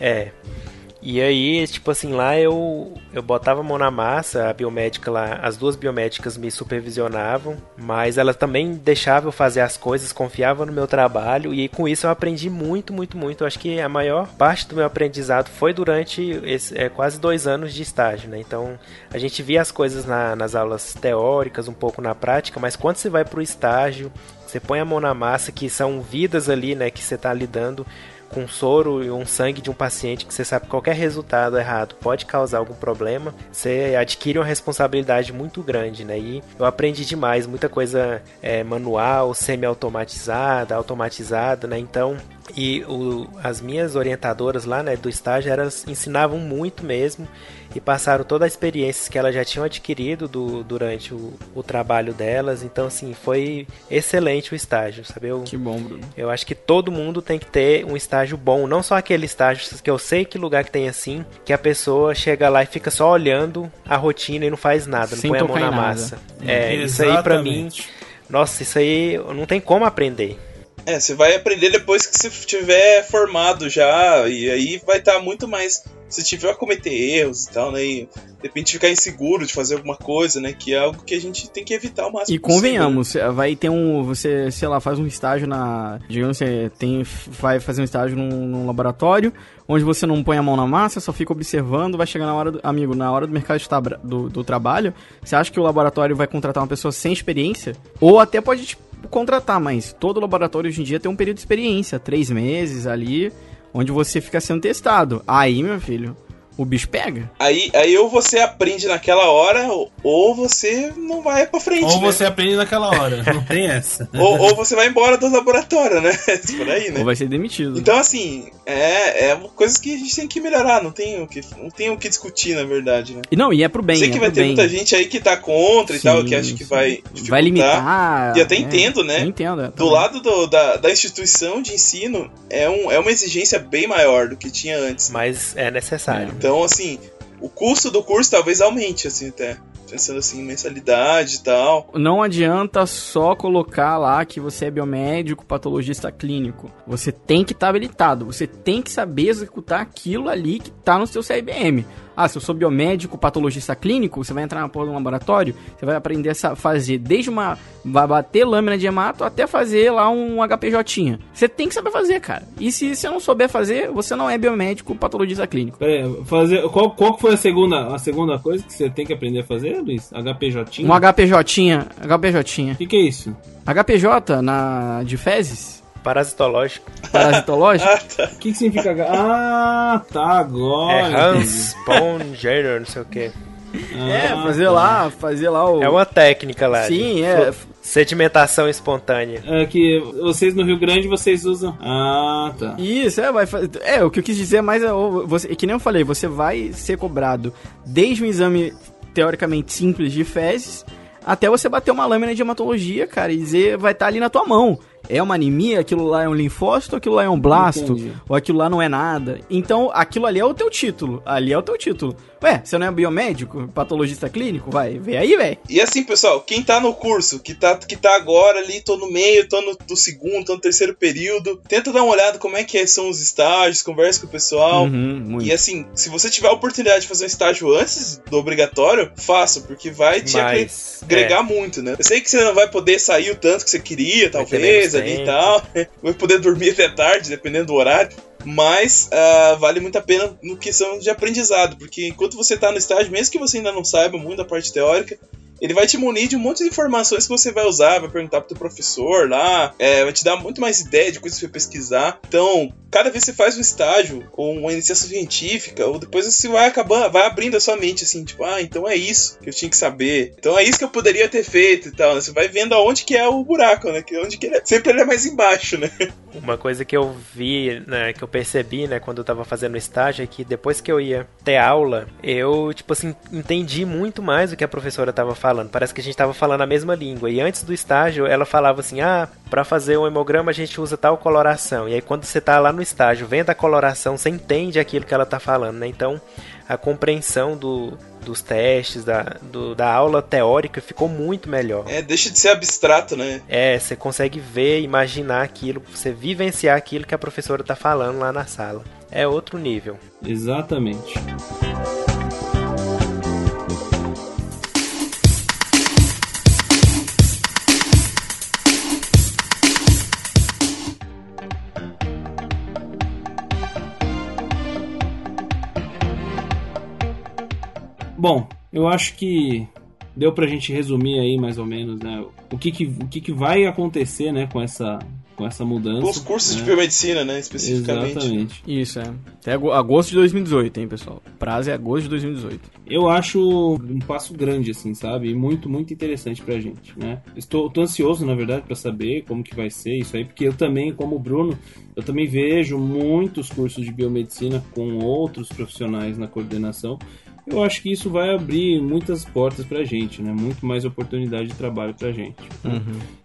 É. E aí, tipo assim, lá eu, eu botava a mão na massa, a biomédica lá, as duas biomédicas me supervisionavam, mas elas também deixavam eu fazer as coisas, confiavam no meu trabalho, e com isso eu aprendi muito, muito, muito. Eu acho que a maior parte do meu aprendizado foi durante esse, é, quase dois anos de estágio, né? Então, a gente via as coisas na- nas aulas teóricas, um pouco na prática, mas quando você vai pro estágio, você põe a mão na massa, que são vidas ali, né, que você tá lidando com soro e um sangue de um paciente que você sabe que qualquer resultado errado pode causar algum problema, você adquire uma responsabilidade muito grande, né? E eu aprendi demais, muita coisa é, manual, semi-automatizada, automatizada, né? Então, e o- as minhas orientadoras lá, né, do estágio, elas ensinavam muito mesmo e passaram toda a experiência que elas já tinham adquirido do- durante o, o trabalho delas. Então, assim, foi excelente o estágio, sabe? Eu, Que bom, Bruno. eu acho que todo mundo tem que ter um estágio bom, não só aquele estágio que eu sei que lugar que tem assim, que a pessoa chega lá e fica só olhando a rotina e não faz nada, não Sem põe a mão na nada. massa. É, isso aí pra mim, Exatamente. nossa, isso aí não tem como aprender. É, você vai aprender depois que você estiver formado já, e aí vai estar muito mais. Se tiver a cometer erros e tal, né? E de repente ficar inseguro de fazer alguma coisa, né? Que é algo que a gente tem que evitar o máximo E possível, né? convenhamos, vai ter um. Você, sei lá, faz um estágio na. Digamos, você tem, vai fazer um estágio num, num laboratório, onde você não põe a mão na massa, só fica observando, vai chegar na hora do. Amigo, na hora do mercado de tabra- do, do trabalho, você acha que o laboratório vai contratar uma pessoa sem experiência? Ou até pode contratar, mas todo laboratório hoje em dia tem um período de experiência, três meses ali, onde você fica sendo testado. Aí, meu filho, o bicho pega. Aí, aí ou você aprende naquela hora, ou, você não vai pra frente. Ou né? você aprende naquela hora, não tem essa. ou, ou você vai embora do laboratório, né? Por aí, né? Ou vai ser demitido. Então, assim, é, é coisas que a gente tem que melhorar, não tem o que, não tem o que discutir, na verdade, né? E não, e é pro bem. Sei é que vai pro ter bem. muita gente aí que tá contra e Sim, tal, que acha que vai. Vai limitar. E até é. entendo, né? Eu entendo. é, Do lado do- da, da instituição de ensino, é, um, é uma exigência bem maior do que tinha antes. Mas é necessário. Então, assim, o custo do curso talvez aumente, assim, até. Pensando assim, mensalidade e tal. Não adianta só colocar lá que você é biomédico, patologista clínico. Você tem que estar habilitado. Você tem que saber executar aquilo ali que tá no seu CRBM. Ah, se eu sou biomédico, patologista clínico, você vai entrar na porra de um laboratório, você vai aprender a fazer desde uma. Vai bater lâmina de hemato até fazer lá um HPJ. Você tem que saber fazer, cara. E se você não souber fazer, você não é biomédico, patologista clínico. Pera aí, fazer, qual, qual foi a segunda, a segunda coisa que você tem que aprender a fazer, Luiz? HPJ? Um HPJ. HPJ. O que, que é isso? HPJ na, de fezes? Parasitológico. Parasitológico? Ah, tá. O que, que significa H? Ah, tá, agora. É Hans Sponger, não sei o que. É, Ah, fazer tá. lá, fazer lá o. É uma técnica lá. Sim, de é. Sedimentação espontânea. É que vocês no Rio Grande vocês usam. Ah, tá. Isso, é, vai fa- É, o que eu quis dizer mais é. Você, que nem eu falei, você vai ser cobrado desde um exame teoricamente simples de fezes até você bater uma lâmina de hematologia, cara, e dizer vai estar ali na tua mão. É uma anemia, aquilo lá é um linfócito, aquilo lá é um blasto, Entendi. ou aquilo lá não é nada. Então, aquilo ali é o teu título. Ali é o teu título. Ué, você não é biomédico, patologista clínico? Vai, vê aí, velho. E assim, pessoal, quem tá no curso, que tá, que tá agora ali, tô no meio, tô no, no segundo, tô no terceiro período, tenta dar uma olhada como é que são os estágios, conversa com o pessoal. Uhum, muito. E assim, se você tiver a oportunidade de fazer um estágio antes do obrigatório, faça, porque vai te Mas. agregar muito, né? Eu sei que você não vai poder sair o tanto que você queria, talvez, ali e tal. Vai poder dormir até tarde, dependendo do horário. Mas ah, vale muito a pena no questão de aprendizado, porque enquanto você tá no estágio, mesmo que você ainda não saiba muito da parte teórica, ele vai te munir de um monte de informações que você vai usar, vai perguntar pro teu professor lá, é, vai te dar muito mais ideia de coisas pra você pesquisar. Então, cada vez que você faz um estágio, ou uma iniciação científica, ou depois você vai acabando, vai abrindo a sua mente, assim, tipo, ah, então é isso que eu tinha que saber. Então é isso que eu poderia ter feito e tal, né? Você vai vendo aonde que é o buraco, né? Que onde que ele é. Sempre ele é mais embaixo, né? Uma coisa que eu vi, né, que eu percebi, né, quando eu tava fazendo estágio é que depois que eu ia ter aula, eu, tipo assim, entendi muito mais o que a professora tava falando. Parece que a gente tava falando a mesma língua. E antes do estágio, ela falava assim: "Ah, para fazer um hemograma a gente usa tal coloração". E aí quando você tá lá no estágio, vendo a coloração, você entende aquilo que ela tá falando, né? Então, a compreensão do, dos testes, da, do, da aula teórica ficou muito melhor. É, deixa de ser abstrato, né? É, você consegue ver, imaginar aquilo, você vivenciar aquilo que a professora tá falando lá na sala. É outro nível. Exatamente. Bom, eu acho que deu pra gente resumir aí mais ou menos, né? O que que, o que, que vai acontecer, né, com essa, com essa mudança. Os cursos né? de biomedicina, né, especificamente. Exatamente. Isso, é. Até ago- agosto de 2018, hein, pessoal? Prazo é agosto de 2018. Eu acho um passo grande, assim, sabe? E muito, muito interessante pra gente, né? Estou tô ansioso, na verdade, pra saber como que vai ser isso aí, porque eu também, como o Bruno, eu também vejo muitos cursos de biomedicina com outros profissionais na coordenação. Eu acho que isso vai abrir muitas portas pra gente, né? Muito mais oportunidade de trabalho pra gente.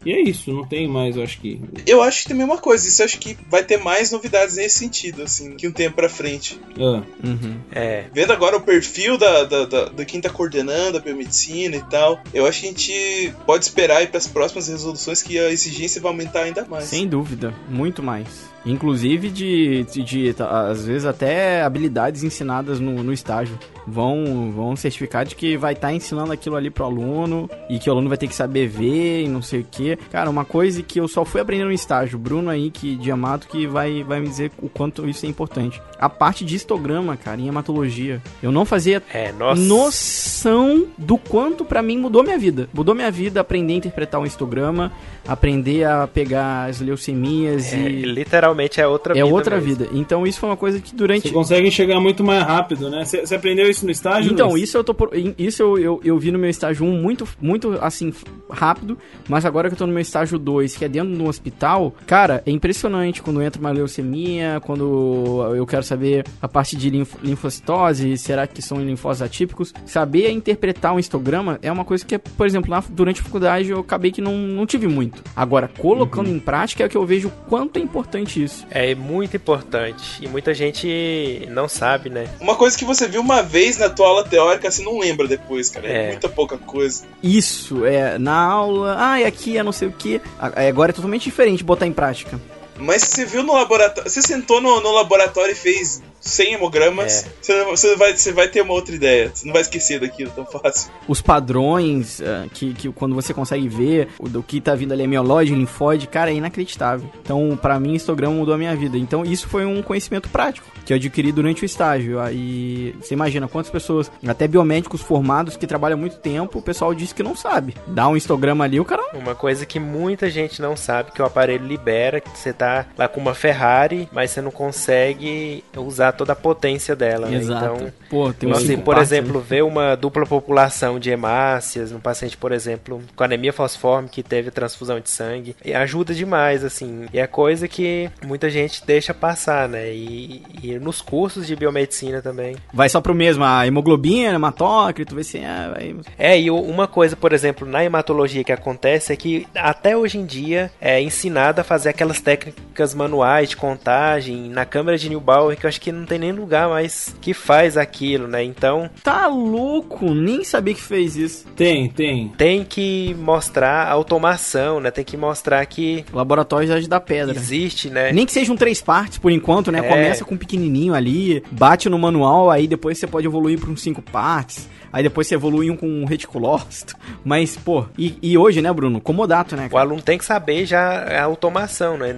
E é isso, não tem mais, eu acho que. Eu acho que também uma coisa, isso eu acho que vai ter mais novidades nesse sentido, assim, que um tempo pra frente. Ah, Uhum. É, Vendo agora o perfil da, da, da, da quem tá coordenando a biomedicina e tal, eu acho que a gente pode esperar aí pras próximas resoluções que a exigência vai aumentar ainda mais. Sem dúvida, muito mais. Inclusive de, de, de, às vezes até habilidades ensinadas no, no estágio. Vão, vão certificar de que vai estar ensinando aquilo ali pro aluno e que o aluno vai ter que saber ver e não sei o que. Cara, uma coisa que eu só fui aprender no estágio, Bruno aí, que de Amato, que vai, vai me dizer o quanto isso é importante. A parte de histograma, cara, em hematologia. Eu não fazia é, nossa. noção do quanto pra mim mudou minha vida. Mudou minha vida aprender a interpretar um histograma, aprender a pegar as leucemias É, e literalmente é outra é vida. outra mesmo. vida. Então isso foi uma coisa que durante você consegue chegar muito mais rápido, né? Você você aprendeu isso no estágio? então, Luiz? isso eu tô por- isso eu, eu, eu vi no meu estágio 1 muito, muito assim, rápido, mas agora que eu tô no meu estágio 2, que é dentro de um hospital, cara, é impressionante quando entra uma leucemia, quando eu quero saber a parte de linf- linfocitose, será que são linfócitos atípicos, saber interpretar um histograma é uma coisa que, por exemplo, lá durante a faculdade eu acabei que não, não tive muito. Agora, colocando em prática é que eu vejo o quanto é importante isso. É muito importante. E muita gente não sabe, né? Uma coisa que você viu uma vez na tua aula teórica, você não lembra depois, cara. É, É. muita pouca coisa. Isso, é, na aula, ah, e aqui é não sei o que. Agora é totalmente diferente botar em prática. Mas você viu no laboratório. Você sentou no, no laboratório e fez 100 hemogramas, É. você, você vai, você vai ter uma outra ideia. Você não vai esquecer daquilo tão fácil. Os padrões ah, que, que quando você consegue ver o do que tá vindo ali, é mieloide, linfóide, cara, é inacreditável. Então, pra mim, histograma mudou a minha vida. Então, isso foi um conhecimento prático que eu adquiri durante o estágio. Aí, você imagina quantas pessoas, até biomédicos formados que trabalham há muito tempo, o pessoal diz que não sabe. Dá um histograma ali, o cara Uma coisa que muita gente não sabe que o aparelho libera, que você tá lá com uma Ferrari, mas você não consegue usar toda a potência dela, né? Então, Pô, tem um Assim, por partes exemplo, ver uma dupla população de hemácias num paciente, por exemplo, com anemia falciforme que teve transfusão de sangue, ajuda demais, assim. E é coisa que muita gente deixa passar, né? E, e nos cursos de biomedicina também. Vai só pro mesmo, a hemoglobina, hematócrito, vai ser. Ah, vai... É, e uma coisa, por exemplo, na hematologia que acontece é que até hoje em dia é ensinado a fazer aquelas técnicas manuais de contagem na câmera de Newbauer, que eu acho que não tem nem lugar mais que faz aquilo, né? Então Tá louco, nem sabia que fez isso. Tem, tem. tem que mostrar a automação, né? Tem que mostrar que Laboratório já da pedra. existe, né? Nem que sejam três partes por enquanto, né? É. Começa com um pequenininho ali, bate no manual, aí depois você pode evoluir para uns cinco partes. Aí depois você evolui um com um reticulócito. Mas, pô, e, e hoje, né, Bruno? Comodato, né? O aluno tem que saber já a automação, né?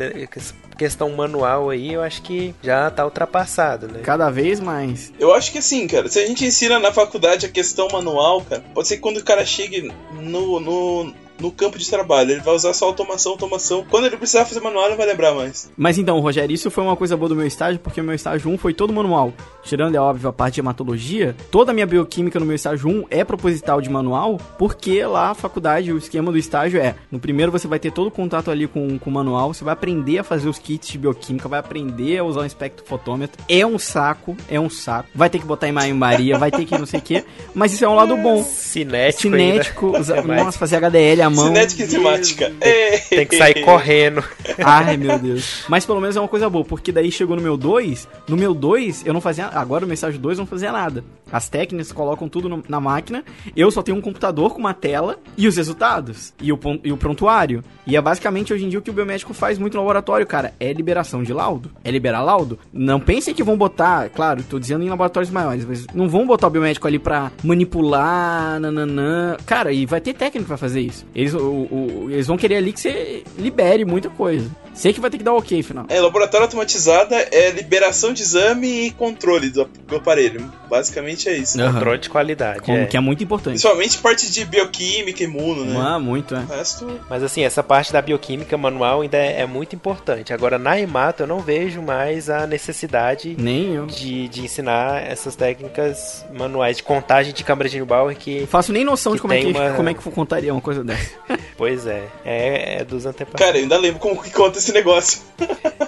questão manual aí, eu acho que já tá ultrapassado, né? Cada vez mais. Eu acho que assim, cara, se a gente ensina na faculdade a questão manual, cara, pode ser que quando o cara chegue no, no, no campo de trabalho, ele vai usar só automação, automação. Quando ele precisar fazer manual, ele não vai lembrar mais. Mas então, Rogério, isso foi uma coisa boa do meu estágio, porque o meu estágio 1 foi todo manual. Tirando, é óbvio, a parte de hematologia, toda a minha bioquímica no meu estágio 1 é proposital de manual, porque lá a faculdade, o esquema do estágio é, no primeiro você vai ter todo o contato ali com, com o manual, você vai aprender a fazer os kits de bioquímica, vai aprender a usar o espectrofotômetro. É um saco, é um saco. Vai ter que botar em Maria, vai ter que não sei o quê, mas isso é um lado bom. Cinético, ainda. Cinético, usa- É nossa, fazer HDL à mão. Cinética e enzimática. É. Tem que sair correndo. Ai, meu Deus. Mas pelo menos é uma coisa boa, porque daí chegou no meu 2, no meu 2 eu não fazia, agora meu estágio 2 eu não fazia nada. As técnicas colocam tudo no- na máquina, eu só tenho um computador com uma tela e os resultados, e o, e o prontuário. E é basicamente hoje em dia o que o biomédico faz muito no laboratório, cara, é liberação de laudo, é liberar laudo. Não pensem que vão botar, claro, tô dizendo em laboratórios maiores, mas não vão botar o biomédico ali pra manipular, nananã. Cara, e vai ter técnico pra fazer isso. Eles, o- o- eles vão querer ali que você libere muita coisa. Sei que vai ter que dar ok, final. É, laboratório automatizada é liberação de exame e controle do, do aparelho. Basicamente é isso. Aham. Controle de qualidade. Como é. que é muito importante. Principalmente parte de bioquímica, imuno, né? Ah, muito, é. Resto. Mas assim, essa parte da bioquímica manual ainda é, é muito importante. Agora, na hemato, eu não vejo mais a necessidade Nem eu. de, de ensinar essas técnicas manuais de contagem de câmara de Neubauer que, Não faço nem noção Que de como é, que, uma- como é que contaria uma coisa dessa. pois é, é, é dos antepassados. Cara, eu ainda lembro como que conta esse negócio.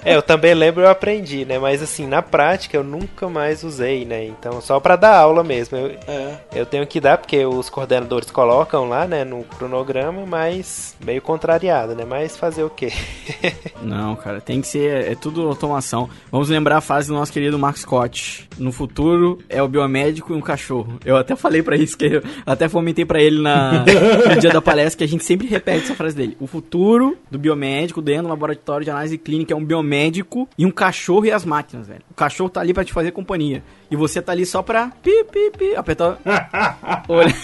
É, eu também lembro, eu aprendi, né? Mas assim, na prática eu nunca mais usei, né? Então, só pra dar aula mesmo. Eu, É. eu tenho que dar, porque os coordenadores colocam lá, né, no cronograma, mas meio contrariado, né? Mas fazer o quê? Não, cara, tem que ser. É tudo automação. Vamos lembrar a fase do nosso querido Mark Scott. No futuro é o biomédico e um cachorro. Eu até falei pra isso, que eu até fomentei pra ele na, no dia da palestra, que a gente sempre repete essa frase dele. O futuro do biomédico dentro do laboratório de análise clínica é um biomédico e um cachorro e as máquinas, velho. O cachorro tá ali pra te fazer companhia. E você tá ali só pra pi, pi, pi, apertar. Olha.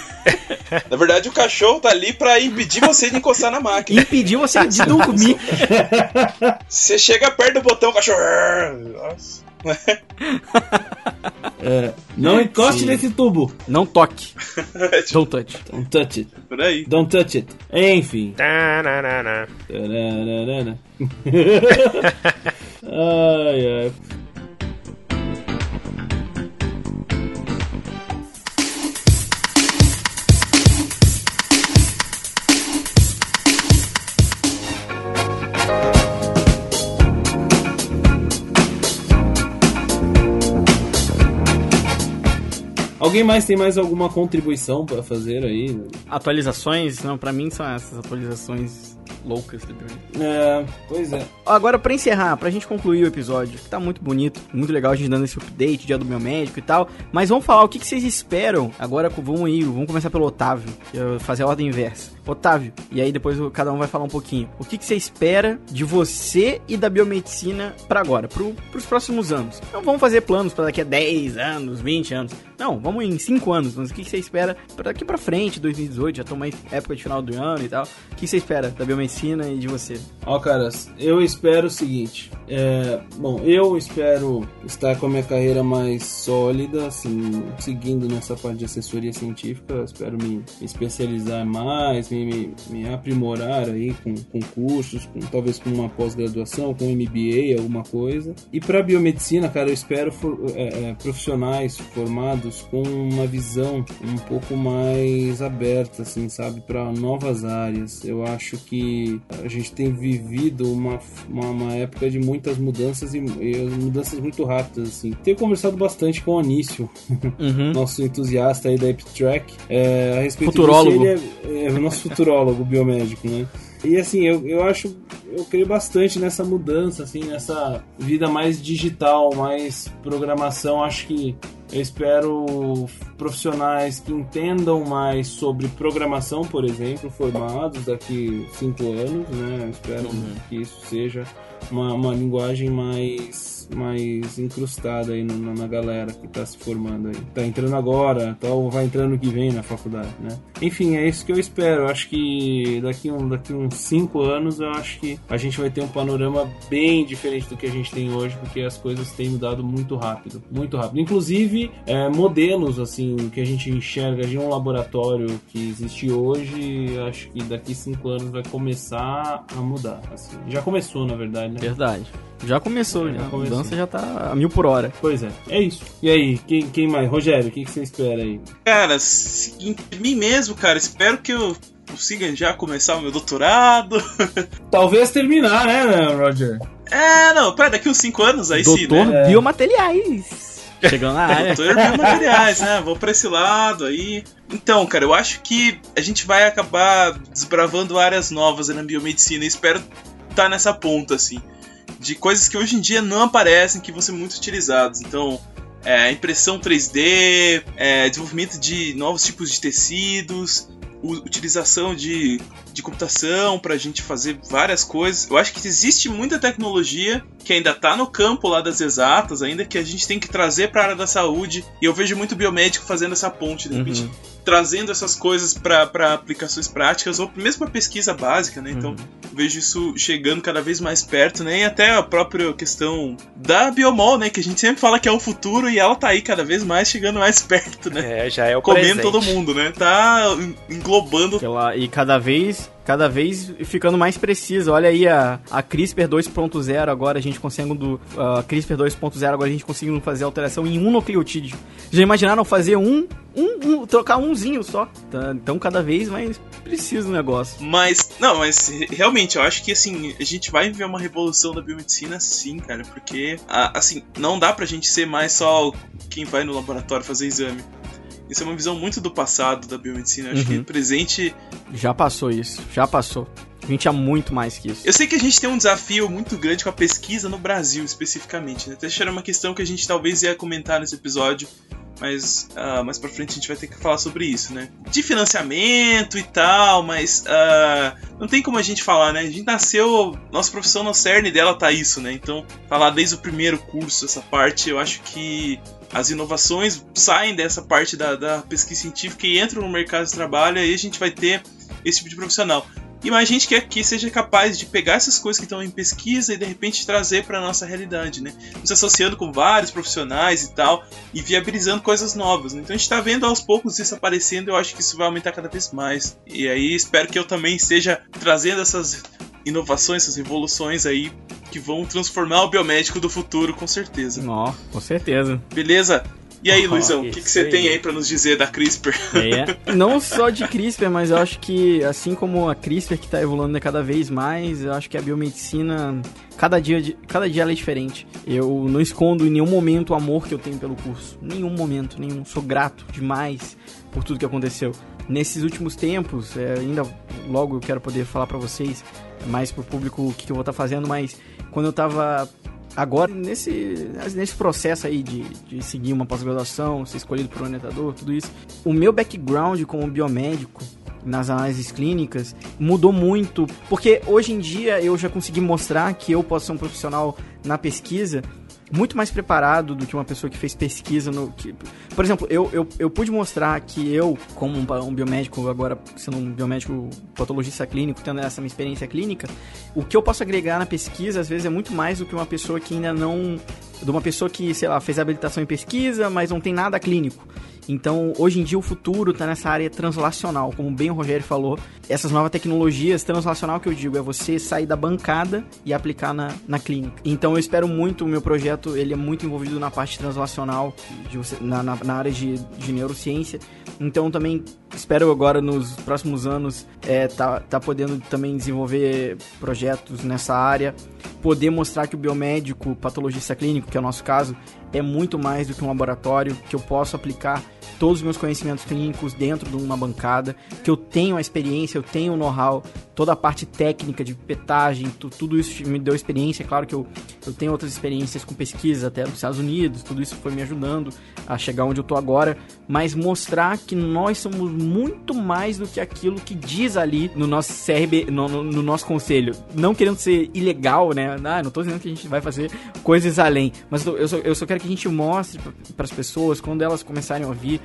Na verdade, o cachorro tá ali pra impedir você de encostar na máquina. Impedir você de dormir. Você chega perto do botão, o cachorro. Nossa. É, não encoste nesse tubo. Não toque. Don't touch. Don't touch it. Por aí. Don't touch it. Enfim. Ai, ai. Alguém mais tem mais alguma contribuição pra fazer aí? Atualizações, não, pra mim são essas atualizações loucas. literalmente. É, pois é. Agora, pra encerrar, pra gente concluir o episódio, que tá muito bonito, muito legal a gente dando esse update, dia do meu médico e tal, mas vamos falar o que, que vocês esperam. Agora vamos ir, vamos começar pelo Otávio, fazer a ordem inversa. Otávio, e aí depois cada um vai falar um pouquinho. O que, que você espera de você e da biomedicina pra agora, pro, pros próximos anos? Não vamos fazer planos pra daqui a 10 anos, 20 anos. Não, vamos em 5 anos, mas o que, que você espera pra daqui pra frente, 2018, já estamos aí época de final do ano e tal. O que você espera da biomedicina e de você? Ó, caras, eu espero o seguinte. É, bom, eu espero estar com a minha carreira mais sólida, assim, seguindo nessa parte de assessoria científica. Eu espero me especializar mais, me, me, me aprimorar aí com, com cursos, com, talvez com uma pós-graduação, com MBA, alguma coisa. E para biomedicina, cara, eu espero for- é, é, profissionais formados com uma visão um pouco mais aberta, assim, sabe, para novas áreas. Eu acho que a gente tem vivido uma, uma, uma época de muitas mudanças e, e mudanças muito rápidas, assim. Tenho conversado bastante com o Anício, Uhum. nosso entusiasta aí da EpiTrack, é, a respeito Futurólogo. disso. Ele é, é o nosso futurólogo biomédico, né? E assim, eu, eu acho, eu creio bastante nessa mudança, assim, nessa vida mais digital, mais programação. Acho que eu espero profissionais que entendam mais sobre programação, por exemplo, formados daqui cinco anos, né? Eu espero que isso seja uma, uma linguagem mais mais incrustada aí na, na galera que tá se formando aí. Tá entrando agora, tá, ou vai entrando que vem na faculdade, né? Enfim, é isso que eu espero. Eu acho que daqui, um, daqui uns 5 anos eu acho que a gente vai ter um panorama bem diferente do que a gente tem hoje, porque as coisas têm mudado muito rápido, muito rápido. Inclusive, é, modelos assim que a gente enxerga de um laboratório que existe hoje, acho que daqui 5 anos vai começar a mudar. Assim. Já começou, na verdade, né? Verdade. Já começou, Já já. começou. A mudança já tá a mil por hora. Pois é, é isso. E aí, quem, quem mais? Rogério, o que, que você espera aí? Cara, de mim mesmo, cara, espero que eu consiga já começar o meu doutorado. Talvez terminar, né, Roger? É, não, pera, daqui uns 5 anos aí sim, Doutor né? É. Biomateriais. Chegando na área. Doutor biomateriais, né? Vou pra esse lado aí. Então, cara, eu acho que a gente vai acabar desbravando áreas novas na biomedicina espero estar nessa ponta, assim. De coisas que hoje em dia não aparecem, que vão ser muito utilizadas. Então, é, impressão 3D, é, desenvolvimento de novos tipos de tecidos, utilização de, de computação para a gente fazer várias coisas. Eu acho que existe muita tecnologia que ainda está no campo lá das exatas, ainda que a gente tem que trazer para a área da saúde. E eu vejo muito biomédico fazendo essa ponte, de repente, trazendo essas coisas para aplicações práticas ou mesmo para pesquisa básica, né? Então, vejo isso chegando cada vez mais perto, né? E até a própria questão da biomol, né? Que a gente sempre fala que é o futuro e ela tá aí cada vez mais chegando mais perto, né? É, já é o Comendo presente. todo mundo, né? Tá englobando. Ela- e cada vez, cada vez ficando mais precisa. Olha aí a, a CRISPR 2.0 agora a gente consegue do a CRISPR 2.0 agora a gente conseguindo fazer alteração em um nucleotídeo. Já imaginaram fazer um, um, um- trocar umzinho só? Tá, Então cada vez mais precisa o negócio. Mas, não, mas realmente, eu acho que assim, a gente vai viver uma revolução da biomedicina sim, cara, porque, assim, não dá pra gente ser mais só quem vai no laboratório fazer exame. Isso é uma visão muito do passado da biomedicina. Acho que Uhum. o presente Já passou isso, já passou. A gente é muito mais que isso. Eu sei que a gente tem um desafio muito grande com a pesquisa no Brasil, especificamente. Né? Até era uma questão que a gente talvez ia comentar nesse episódio, mas ah, mais pra frente a gente vai ter que falar sobre isso, né? De financiamento e tal, mas ah, não tem como a gente falar, né? A gente nasceu, nossa profissão no cerne dela tá isso, né? Então, falar desde o primeiro curso essa parte, eu acho que as inovações saem dessa parte da, da pesquisa científica e entram no mercado de trabalho, aí a gente vai ter esse tipo de profissional. E mais gente que aqui seja capaz de pegar essas coisas que estão em pesquisa e de repente trazer para nossa realidade, né? Se associando com vários profissionais e tal, e viabilizando coisas novas. né? Então a gente está vendo aos poucos isso aparecendo, eu acho que isso vai aumentar cada vez mais. E aí espero que eu também esteja trazendo essas inovações, essas revoluções aí que vão transformar o biomédico do futuro, com certeza. Ó, com certeza. Beleza? E aí, Ó, Luizão, o que, que você tem aí. para nos dizer da CRISPR? É. Não só de CRISPR, mas eu acho que, assim como a CRISPR que está evoluindo cada vez mais, eu acho que a biomedicina, cada dia, cada dia ela é diferente. Eu não escondo em nenhum momento o amor que eu tenho pelo curso. Nenhum momento, nenhum. Sou grato demais por tudo que aconteceu. Nesses últimos tempos, é, ainda logo eu quero poder falar para vocês, mais pro público, o que, que eu vou estar fazendo, mas quando eu tava Agora, nesse, nesse processo aí de, de seguir uma pós-graduação, ser escolhido por um orientador, tudo isso, o meu background como biomédico nas análises clínicas mudou muito, porque hoje em dia eu já consegui mostrar que eu posso ser um profissional na pesquisa muito mais preparado do que uma pessoa que fez pesquisa no. Que, por exemplo, eu, eu, eu pude mostrar que eu, como um, um biomédico, agora sendo um biomédico patologista clínico, tendo essa minha experiência clínica, o que eu posso agregar na pesquisa, às vezes, é muito mais do que uma pessoa que ainda não. De uma pessoa que, sei lá, fez habilitação em pesquisa, mas não tem nada clínico. Então, hoje em dia, o futuro está nessa área translacional, como bem o Rogério falou. Essas novas tecnologias, translacional que eu digo, é você sair da bancada e aplicar na, na clínica. Então, eu espero muito, o meu projeto, ele é muito envolvido na parte translacional, de na, na, na área de, de neurociência. Então, também espero agora, nos próximos anos, é, tá, tá podendo também desenvolver projetos nessa área, poder mostrar que o biomédico, patologista clínico, que é o nosso caso, é muito mais do que um laboratório, que eu posso aplicar todos os meus conhecimentos clínicos dentro de uma bancada, que eu tenho a experiência, eu tenho o know-how, toda a parte técnica de petagem, tu, tudo isso me deu experiência. Claro que eu, eu tenho outras experiências com pesquisa até nos Estados Unidos, tudo isso foi me ajudando a chegar onde eu tô agora, mas mostrar que nós somos muito mais do que aquilo que diz ali no nosso CRB, no, no, no nosso conselho. Não querendo ser ilegal, né? Ah, não tô dizendo que a gente vai fazer coisas além, mas eu só, eu só quero que a gente mostre para as pessoas, quando elas começarem a ouvir,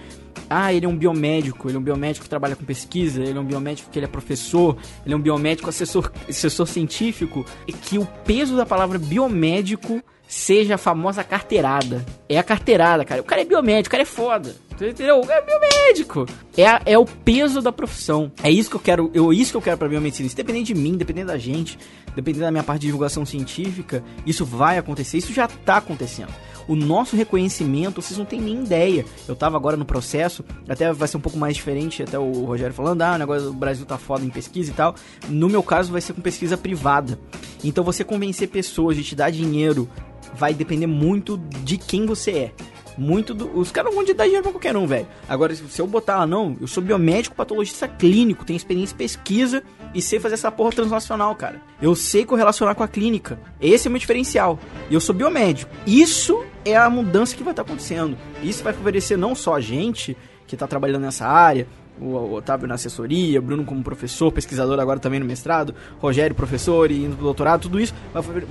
ah, ele é um biomédico, ele é um biomédico que trabalha com pesquisa, ele é um biomédico que ele é professor, ele é um biomédico assessor, assessor científico, e que o peso da palavra biomédico seja a famosa carteirada. É a carteirada, cara. O cara é biomédico, o cara é foda. Entendeu? É biomédico. É, a, é o peso da profissão. É isso que eu quero, eu, isso que eu quero pra biomedicina. Independente de mim, independente da gente, dependendo da minha parte de divulgação científica, isso vai acontecer, isso já tá acontecendo o nosso reconhecimento, vocês não têm nem ideia. Eu tava agora no processo, até vai ser um pouco mais diferente, até o Rogério falando, ah, o negócio do Brasil tá foda em pesquisa e tal. No meu caso, vai ser com pesquisa privada. Então você convencer pessoas de te dar dinheiro vai depender muito de quem você é muito do, Os caras vão te dar dinheiro pra qualquer um, velho. Agora, se eu botar não, eu sou biomédico, patologista clínico, tenho experiência em pesquisa e sei fazer essa porra transnacional, cara. Eu sei correlacionar com a clínica. Esse é o meu diferencial. E eu sou biomédico. Isso é a mudança que vai estar acontecendo. Isso vai favorecer não só a gente que está trabalhando nessa área, o Otávio na assessoria, Bruno como professor, pesquisador agora também no mestrado, Rogério professor e indo pro doutorado, tudo isso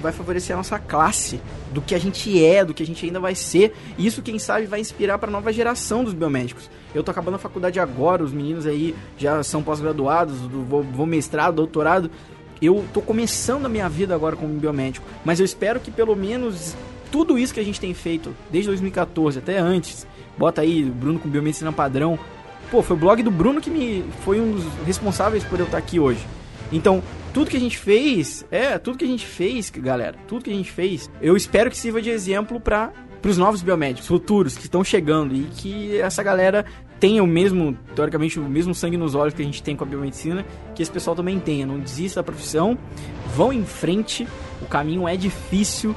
vai favorecer a nossa classe, do que a gente é, do que a gente ainda vai ser. E isso, quem sabe, vai inspirar para a nova geração dos biomédicos. Eu tô acabando a faculdade agora, os meninos aí já são pós-graduados, vou, mestrado, doutorado. Eu tô começando a minha vida agora como biomédico, mas eu espero que pelo menos tudo isso que a gente tem feito desde 2014 até antes, bota aí Bruno com biomedicina padrão, Pô, foi o blog do Bruno que me foi um dos responsáveis por eu estar aqui hoje. Então, tudo que a gente fez, é, tudo que a gente fez, galera, tudo que a gente fez, eu espero que sirva de exemplo para os novos biomédicos futuros que estão chegando e que essa galera tenha o mesmo, teoricamente, o mesmo sangue nos olhos que a gente tem com a biomedicina, que esse pessoal também tenha. Não desista da profissão, vão em frente, o caminho é difícil,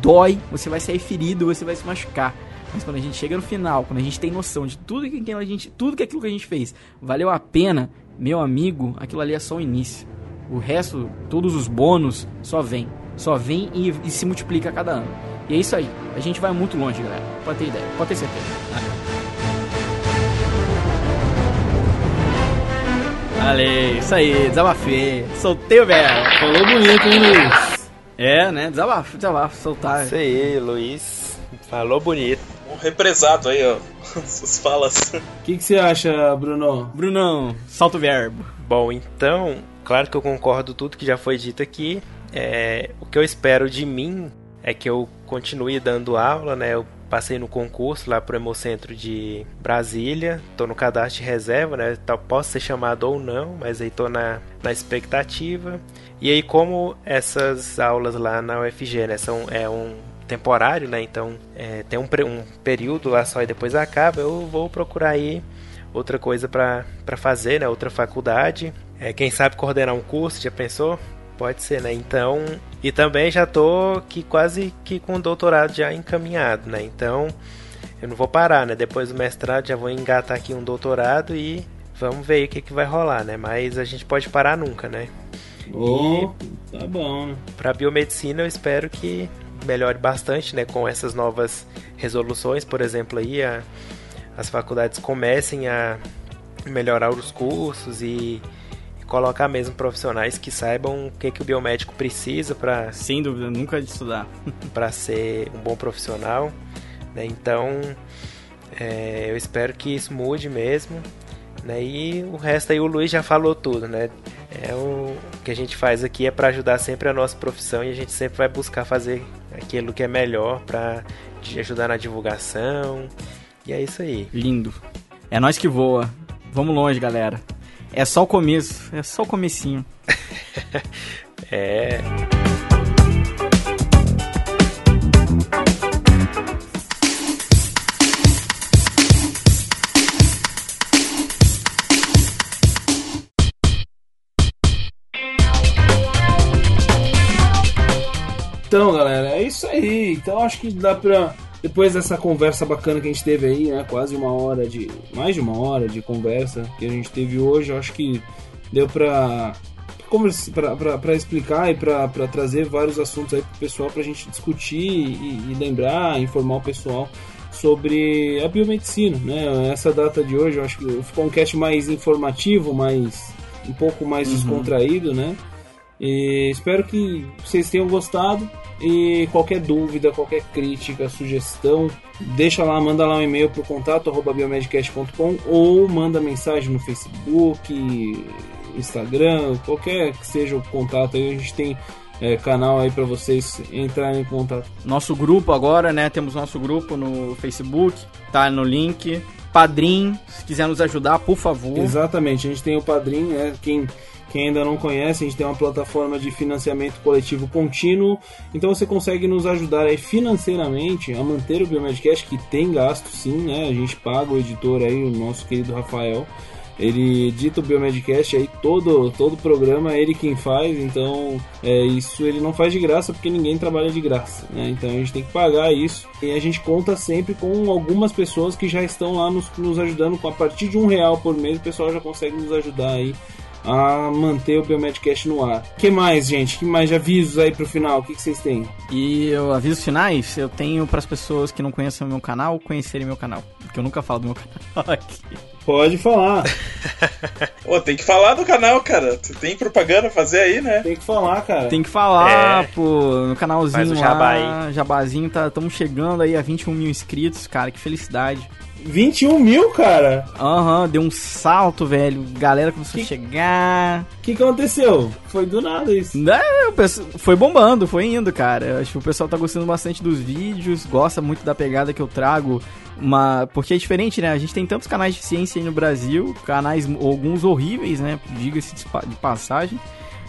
dói, você vai sair ferido, você vai se machucar. Mas quando a gente chega no final, quando a gente tem noção de tudo que a gente, tudo que aquilo que a gente fez valeu a pena, meu amigo, aquilo ali é só o início. O resto, todos os bônus, só vem. Só vem e, e se multiplica a cada ano. E é isso aí. A gente vai muito longe, galera. Pode ter ideia, pode ter certeza. Valeu, isso aí, desabafei. Soltei o velho. Falou bonito, hein, Luiz? É, né? Desabafo, desabafo, soltar. Isso aí, Luiz. Falou bonito um represado aí, ó. Suas falas. O que, que você acha, Bruno? Brunão, solta o verbo. Bom, então, claro que eu concordo tudo que já foi dito aqui. É, o que eu espero de mim é que eu continue dando aula, né? Eu passei no concurso lá pro Hemocentro de Brasília, tô no cadastro de reserva, né? Posso ser chamado ou não, mas aí tô na, na expectativa. E aí, como essas aulas lá na UFG, né, são, é um temporário, né? Então é, tem um, um, período lá só e depois acaba. Eu vou procurar aí outra coisa para fazer, né? Outra faculdade. É, quem sabe coordenar um curso, já pensou? Pode ser, né? Então, e também já tô que quase que com o doutorado já encaminhado, né? Então, eu não vou parar, né? Depois do mestrado já vou engatar aqui um doutorado e vamos ver o que, que vai rolar, né? Mas a gente pode parar nunca, né? Oh, e tá bom. Né? Para biomedicina eu espero que melhore bastante, né, com essas novas resoluções, por exemplo, aí a, as faculdades comecem a melhorar os cursos e, e, colocar mesmo profissionais que saibam o que, que o biomédico precisa para sem dúvida nunca de estudar para ser um bom profissional, né? Então é, eu espero que isso mude mesmo, né? E o resto aí o Luiz já falou tudo, né? É o que a gente faz aqui é para ajudar sempre a nossa profissão e a gente sempre vai buscar fazer aquilo que é melhor para ajudar na divulgação. E é isso aí. Lindo. É nós que voa. Vamos longe, galera. É só o começo, é só o comecinho. é. Isso aí. Então acho que dá pra, depois dessa conversa bacana que a gente teve aí, né? Quase uma hora de. mais de uma hora de conversa que a gente teve hoje, acho que deu pra. para explicar e para trazer vários assuntos aí pro pessoal pra gente discutir e, e lembrar, informar o pessoal sobre a biomedicina, né? Essa data de hoje, eu acho que ficou um cast mais informativo, mais um pouco mais uhum. descontraído, né? E espero que vocês tenham gostado. E qualquer dúvida, qualquer crítica, sugestão, deixa lá, manda lá um e-mail pro contato biomedcast.com ou manda mensagem no Facebook, Instagram, qualquer que seja o contato aí, a gente tem é, canal aí para vocês entrarem em contato. Nosso grupo agora, né? Temos nosso grupo no Facebook, tá no link. Padrim, se quiser nos ajudar, por favor. Exatamente, a gente tem o Padrim, né? Quem quem ainda não conhece, a gente tem uma plataforma de financiamento coletivo contínuo, então você consegue nos ajudar aí financeiramente a manter o Biomedcast, que tem gasto sim, né? A gente paga o editor aí, o nosso querido Rafael. Ele edita o Biomedcast aí, todo todo programa ele quem faz, então é, isso ele não faz de graça porque ninguém trabalha de graça, né? Então a gente tem que pagar isso e a gente conta sempre com algumas pessoas que já estão lá nos, nos ajudando a partir de um real por mês, o pessoal já consegue nos ajudar aí a manter o Biomedcast no ar. que mais, gente? que mais de avisos aí pro final? O que, que vocês têm? E eu, avisos finais, eu tenho para as pessoas que não conhecem o meu canal, conhecerem meu canal. Porque eu nunca falo do meu canal aqui. Pode falar. Ô, tem que falar do canal, cara. Tu tem propaganda a fazer aí, né? Tem que falar, cara. Tem que falar, é. pô. No canalzinho Faz o jabá lá, aí. jabazinho, tá, estamos chegando aí a 21 mil inscritos, cara. Que felicidade. 21 mil, cara? Aham, uhum, deu um salto, velho. Galera começou que, a chegar. O que, que aconteceu? Foi do nada isso. Não, foi bombando, foi indo, cara. Acho que o pessoal tá gostando bastante dos vídeos, gosta muito da pegada que eu trago. Uma, porque é diferente, né? A gente tem tantos canais de ciência aí no Brasil, canais, alguns horríveis, né? Diga-se de passagem.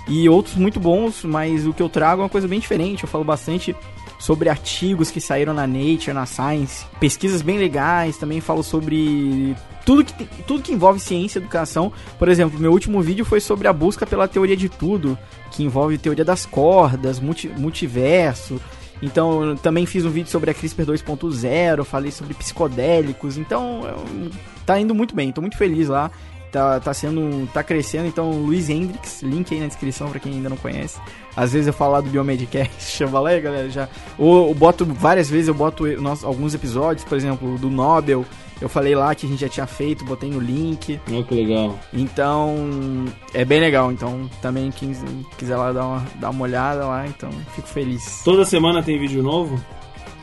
E outros muito bons, mas o que eu trago é uma coisa bem diferente. Eu falo bastante sobre artigos que saíram na Nature, na Science, pesquisas bem legais, também falo sobre tudo que, tudo que envolve ciência e educação. Por exemplo, meu último vídeo foi sobre a busca pela teoria de tudo, que envolve teoria das cordas, multi, multiverso. Então, também fiz um vídeo sobre a CRISPR 2.0, falei sobre psicodélicos. Então, tá indo muito bem, tô muito feliz lá tá, tá sendo. tá crescendo. Então, Luiz Hendrix, link aí na descrição para quem ainda não conhece. Às vezes eu falo lá do Biomedcast, chama lá, galera, já. Ou eu boto várias vezes, eu boto nosso, alguns episódios, por exemplo, do Nobel. Eu falei lá que a gente já tinha feito, botei no link. Oh, que legal. Então, é bem legal. Então, também quem quiser lá dar uma, dar uma olhada lá, então fico feliz. Toda semana tem vídeo novo?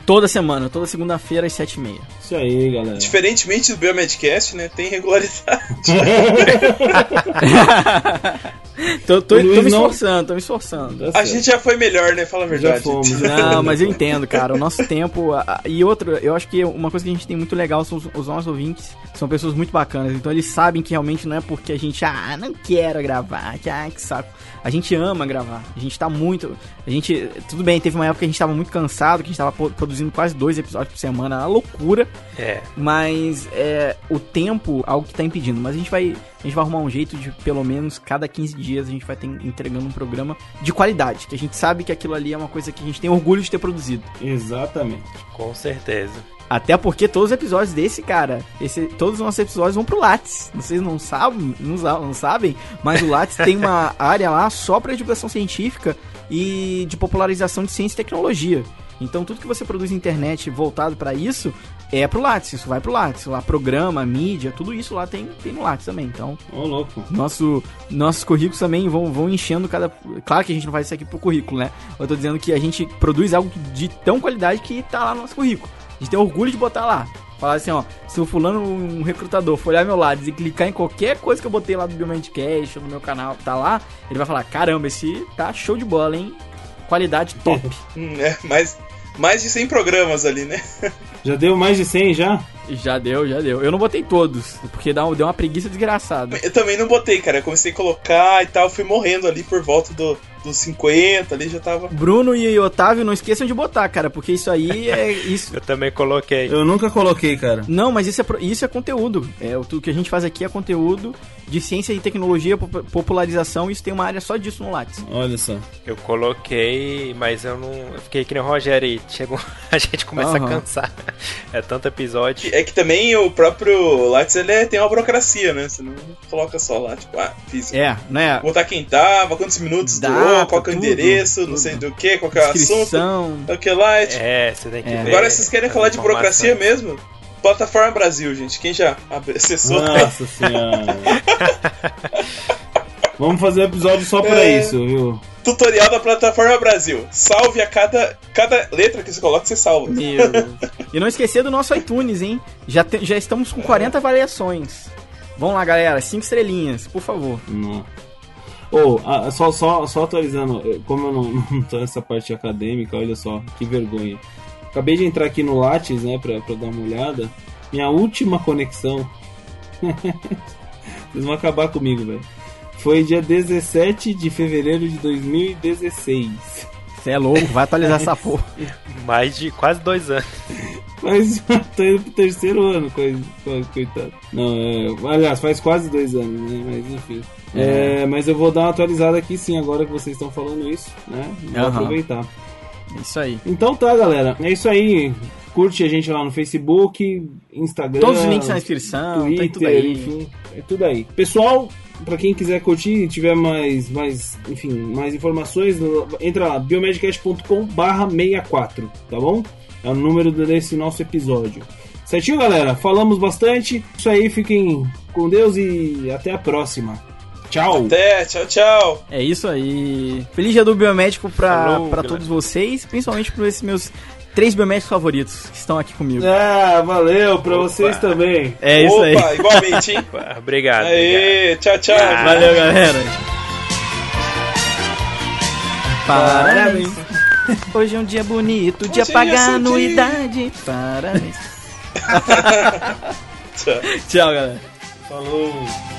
Toda semana, toda segunda-feira às 7h30. Isso aí, galera. Diferentemente do Biomedcast, né? Tem regularidade. tô, tô, tô me esforçando, tô me esforçando. Tá a gente já foi melhor, né? Fala a verdade. Já fomos. Não, mas eu entendo, cara. O nosso tempo. E outro, eu acho que uma coisa que a gente tem muito legal são os, os nossos ouvintes. São pessoas muito bacanas. Então eles sabem que realmente não é porque a gente, ah, não quero gravar, que, ah, que saco. A gente ama gravar. A gente tá muito. A gente. Tudo bem, teve uma época que a gente tava muito cansado, que a gente tava produzindo quase dois episódios por semana. Uma loucura. É. Mas é, o tempo, algo que tá impedindo. Mas a gente vai. A gente vai arrumar um jeito de, pelo menos, cada 15 dias a gente vai ter entregando um programa de qualidade. Que a gente sabe que aquilo ali é uma coisa que a gente tem orgulho de ter produzido. Exatamente. Com certeza. Até porque todos os episódios desse, cara, esse, todos os nossos episódios vão pro Lattes. Vocês não sabem, não, não sabem, mas o Lattes tem uma área lá só para divulgação científica e de popularização de ciência e tecnologia. Então tudo que você produz na internet voltado para isso é pro Lattes, isso vai pro Lattes. Lá programa, mídia, tudo isso lá tem, tem no Lattes também. Então, Ô, oh, louco. Nosso, nossos currículos também vão, vão enchendo cada. Claro que a gente não faz isso aqui pro currículo, né? Eu tô dizendo que a gente produz algo de tão qualidade que tá lá no nosso currículo. A gente tem orgulho de botar lá. Falar assim, ó, se o fulano, um recrutador, for olhar meu lado e clicar em qualquer coisa que eu botei lá do Biomedcast ou no meu canal, tá lá, ele vai falar, caramba, esse tá show de bola, hein? Qualidade top. é, mais, mais de 100 programas ali, né? Já deu mais de 100 já? Já deu, já deu. Eu não botei todos, porque dá, deu uma preguiça desgraçada. Eu também não botei, cara. Eu comecei a colocar e tal, fui morrendo ali por volta do, dos 50, ali já tava. Bruno e Otávio, não esqueçam de botar, cara, porque isso aí é isso. Eu também coloquei. Eu nunca coloquei, cara. Não, mas isso é, isso é conteúdo. É, o tudo que a gente faz aqui é conteúdo de ciência e tecnologia, pop- popularização, isso tem uma área só disso no Lattes. Olha só. Eu coloquei, mas eu não. Eu fiquei que nem o Rogério aí. Chegou, a gente começa Aham. a cansar. É tanto episódio. É que também o próprio Lattes ele é- tem uma burocracia, né? Você não coloca só lá, tipo, ah, fiz. É, né? Botar quem tava, quantos minutos Data, durou, qual que é o tudo, endereço, não tudo. sei do que, qual que é o assunto, Descrição. o que lá. É, tipo, É, você tem que É. ver. Agora vocês querem falar de burocracia mesmo? Plataforma Brasil, gente. Quem já acessou? Nossa senhora. Vamos fazer um episódio só pra É. isso, viu? Tutorial da Plataforma Brasil. Salve a cada, cada letra que você coloca, você salva. Meu Deus. E não esquecer do nosso iTunes, hein? Já, te- já estamos com 40 avaliações. Vamos lá, galera. Cinco estrelinhas, por favor. Não. Ô, ah, só, só, só atualizando, como eu não, não tô nessa parte acadêmica, olha só, que vergonha. Acabei de entrar aqui no Lattes, né, pra, pra dar uma olhada. Minha última conexão. Vocês vão acabar comigo, velho. Foi dia 17 de fevereiro de 2016. Você é louco, vai atualizar essa porra. Mais de quase dois anos. Mas tô indo pro terceiro ano, coi- co- coitado. Não, é, aliás, faz quase dois anos, né? Mas enfim. É, mas eu vou dar uma atualizada aqui sim, agora que vocês estão falando isso, né? Vou Aham. aproveitar. Isso aí. Então tá, galera. É isso aí. Curte a gente lá no Facebook, Instagram. Todos os links na descrição, Twitter, tem tudo aí. enfim. É tudo aí. Pessoal, pra quem quiser curtir e tiver mais, mais, enfim, mais informações, entra lá, biomedcast.com barra 64, tá bom? É o número desse nosso episódio. Certinho, galera? Falamos bastante. Isso aí, fiquem com Deus e até a próxima. Tchau! Até, tchau, tchau. É isso aí. Feliz dia do biomédico pra, Falou, pra galera. todos vocês, principalmente para esses meus três biomédicos favoritos que estão aqui comigo. Ah, valeu pra Opa. vocês também. É isso aí. Opa, igualmente, hein? Obrigado. obrigado. Aê, tchau, tchau. Ah. Valeu, galera. Parabéns. Hoje é um dia bonito de é apagar a dia. anuidade. Parabéns. Tchau. Tchau, galera. Falou!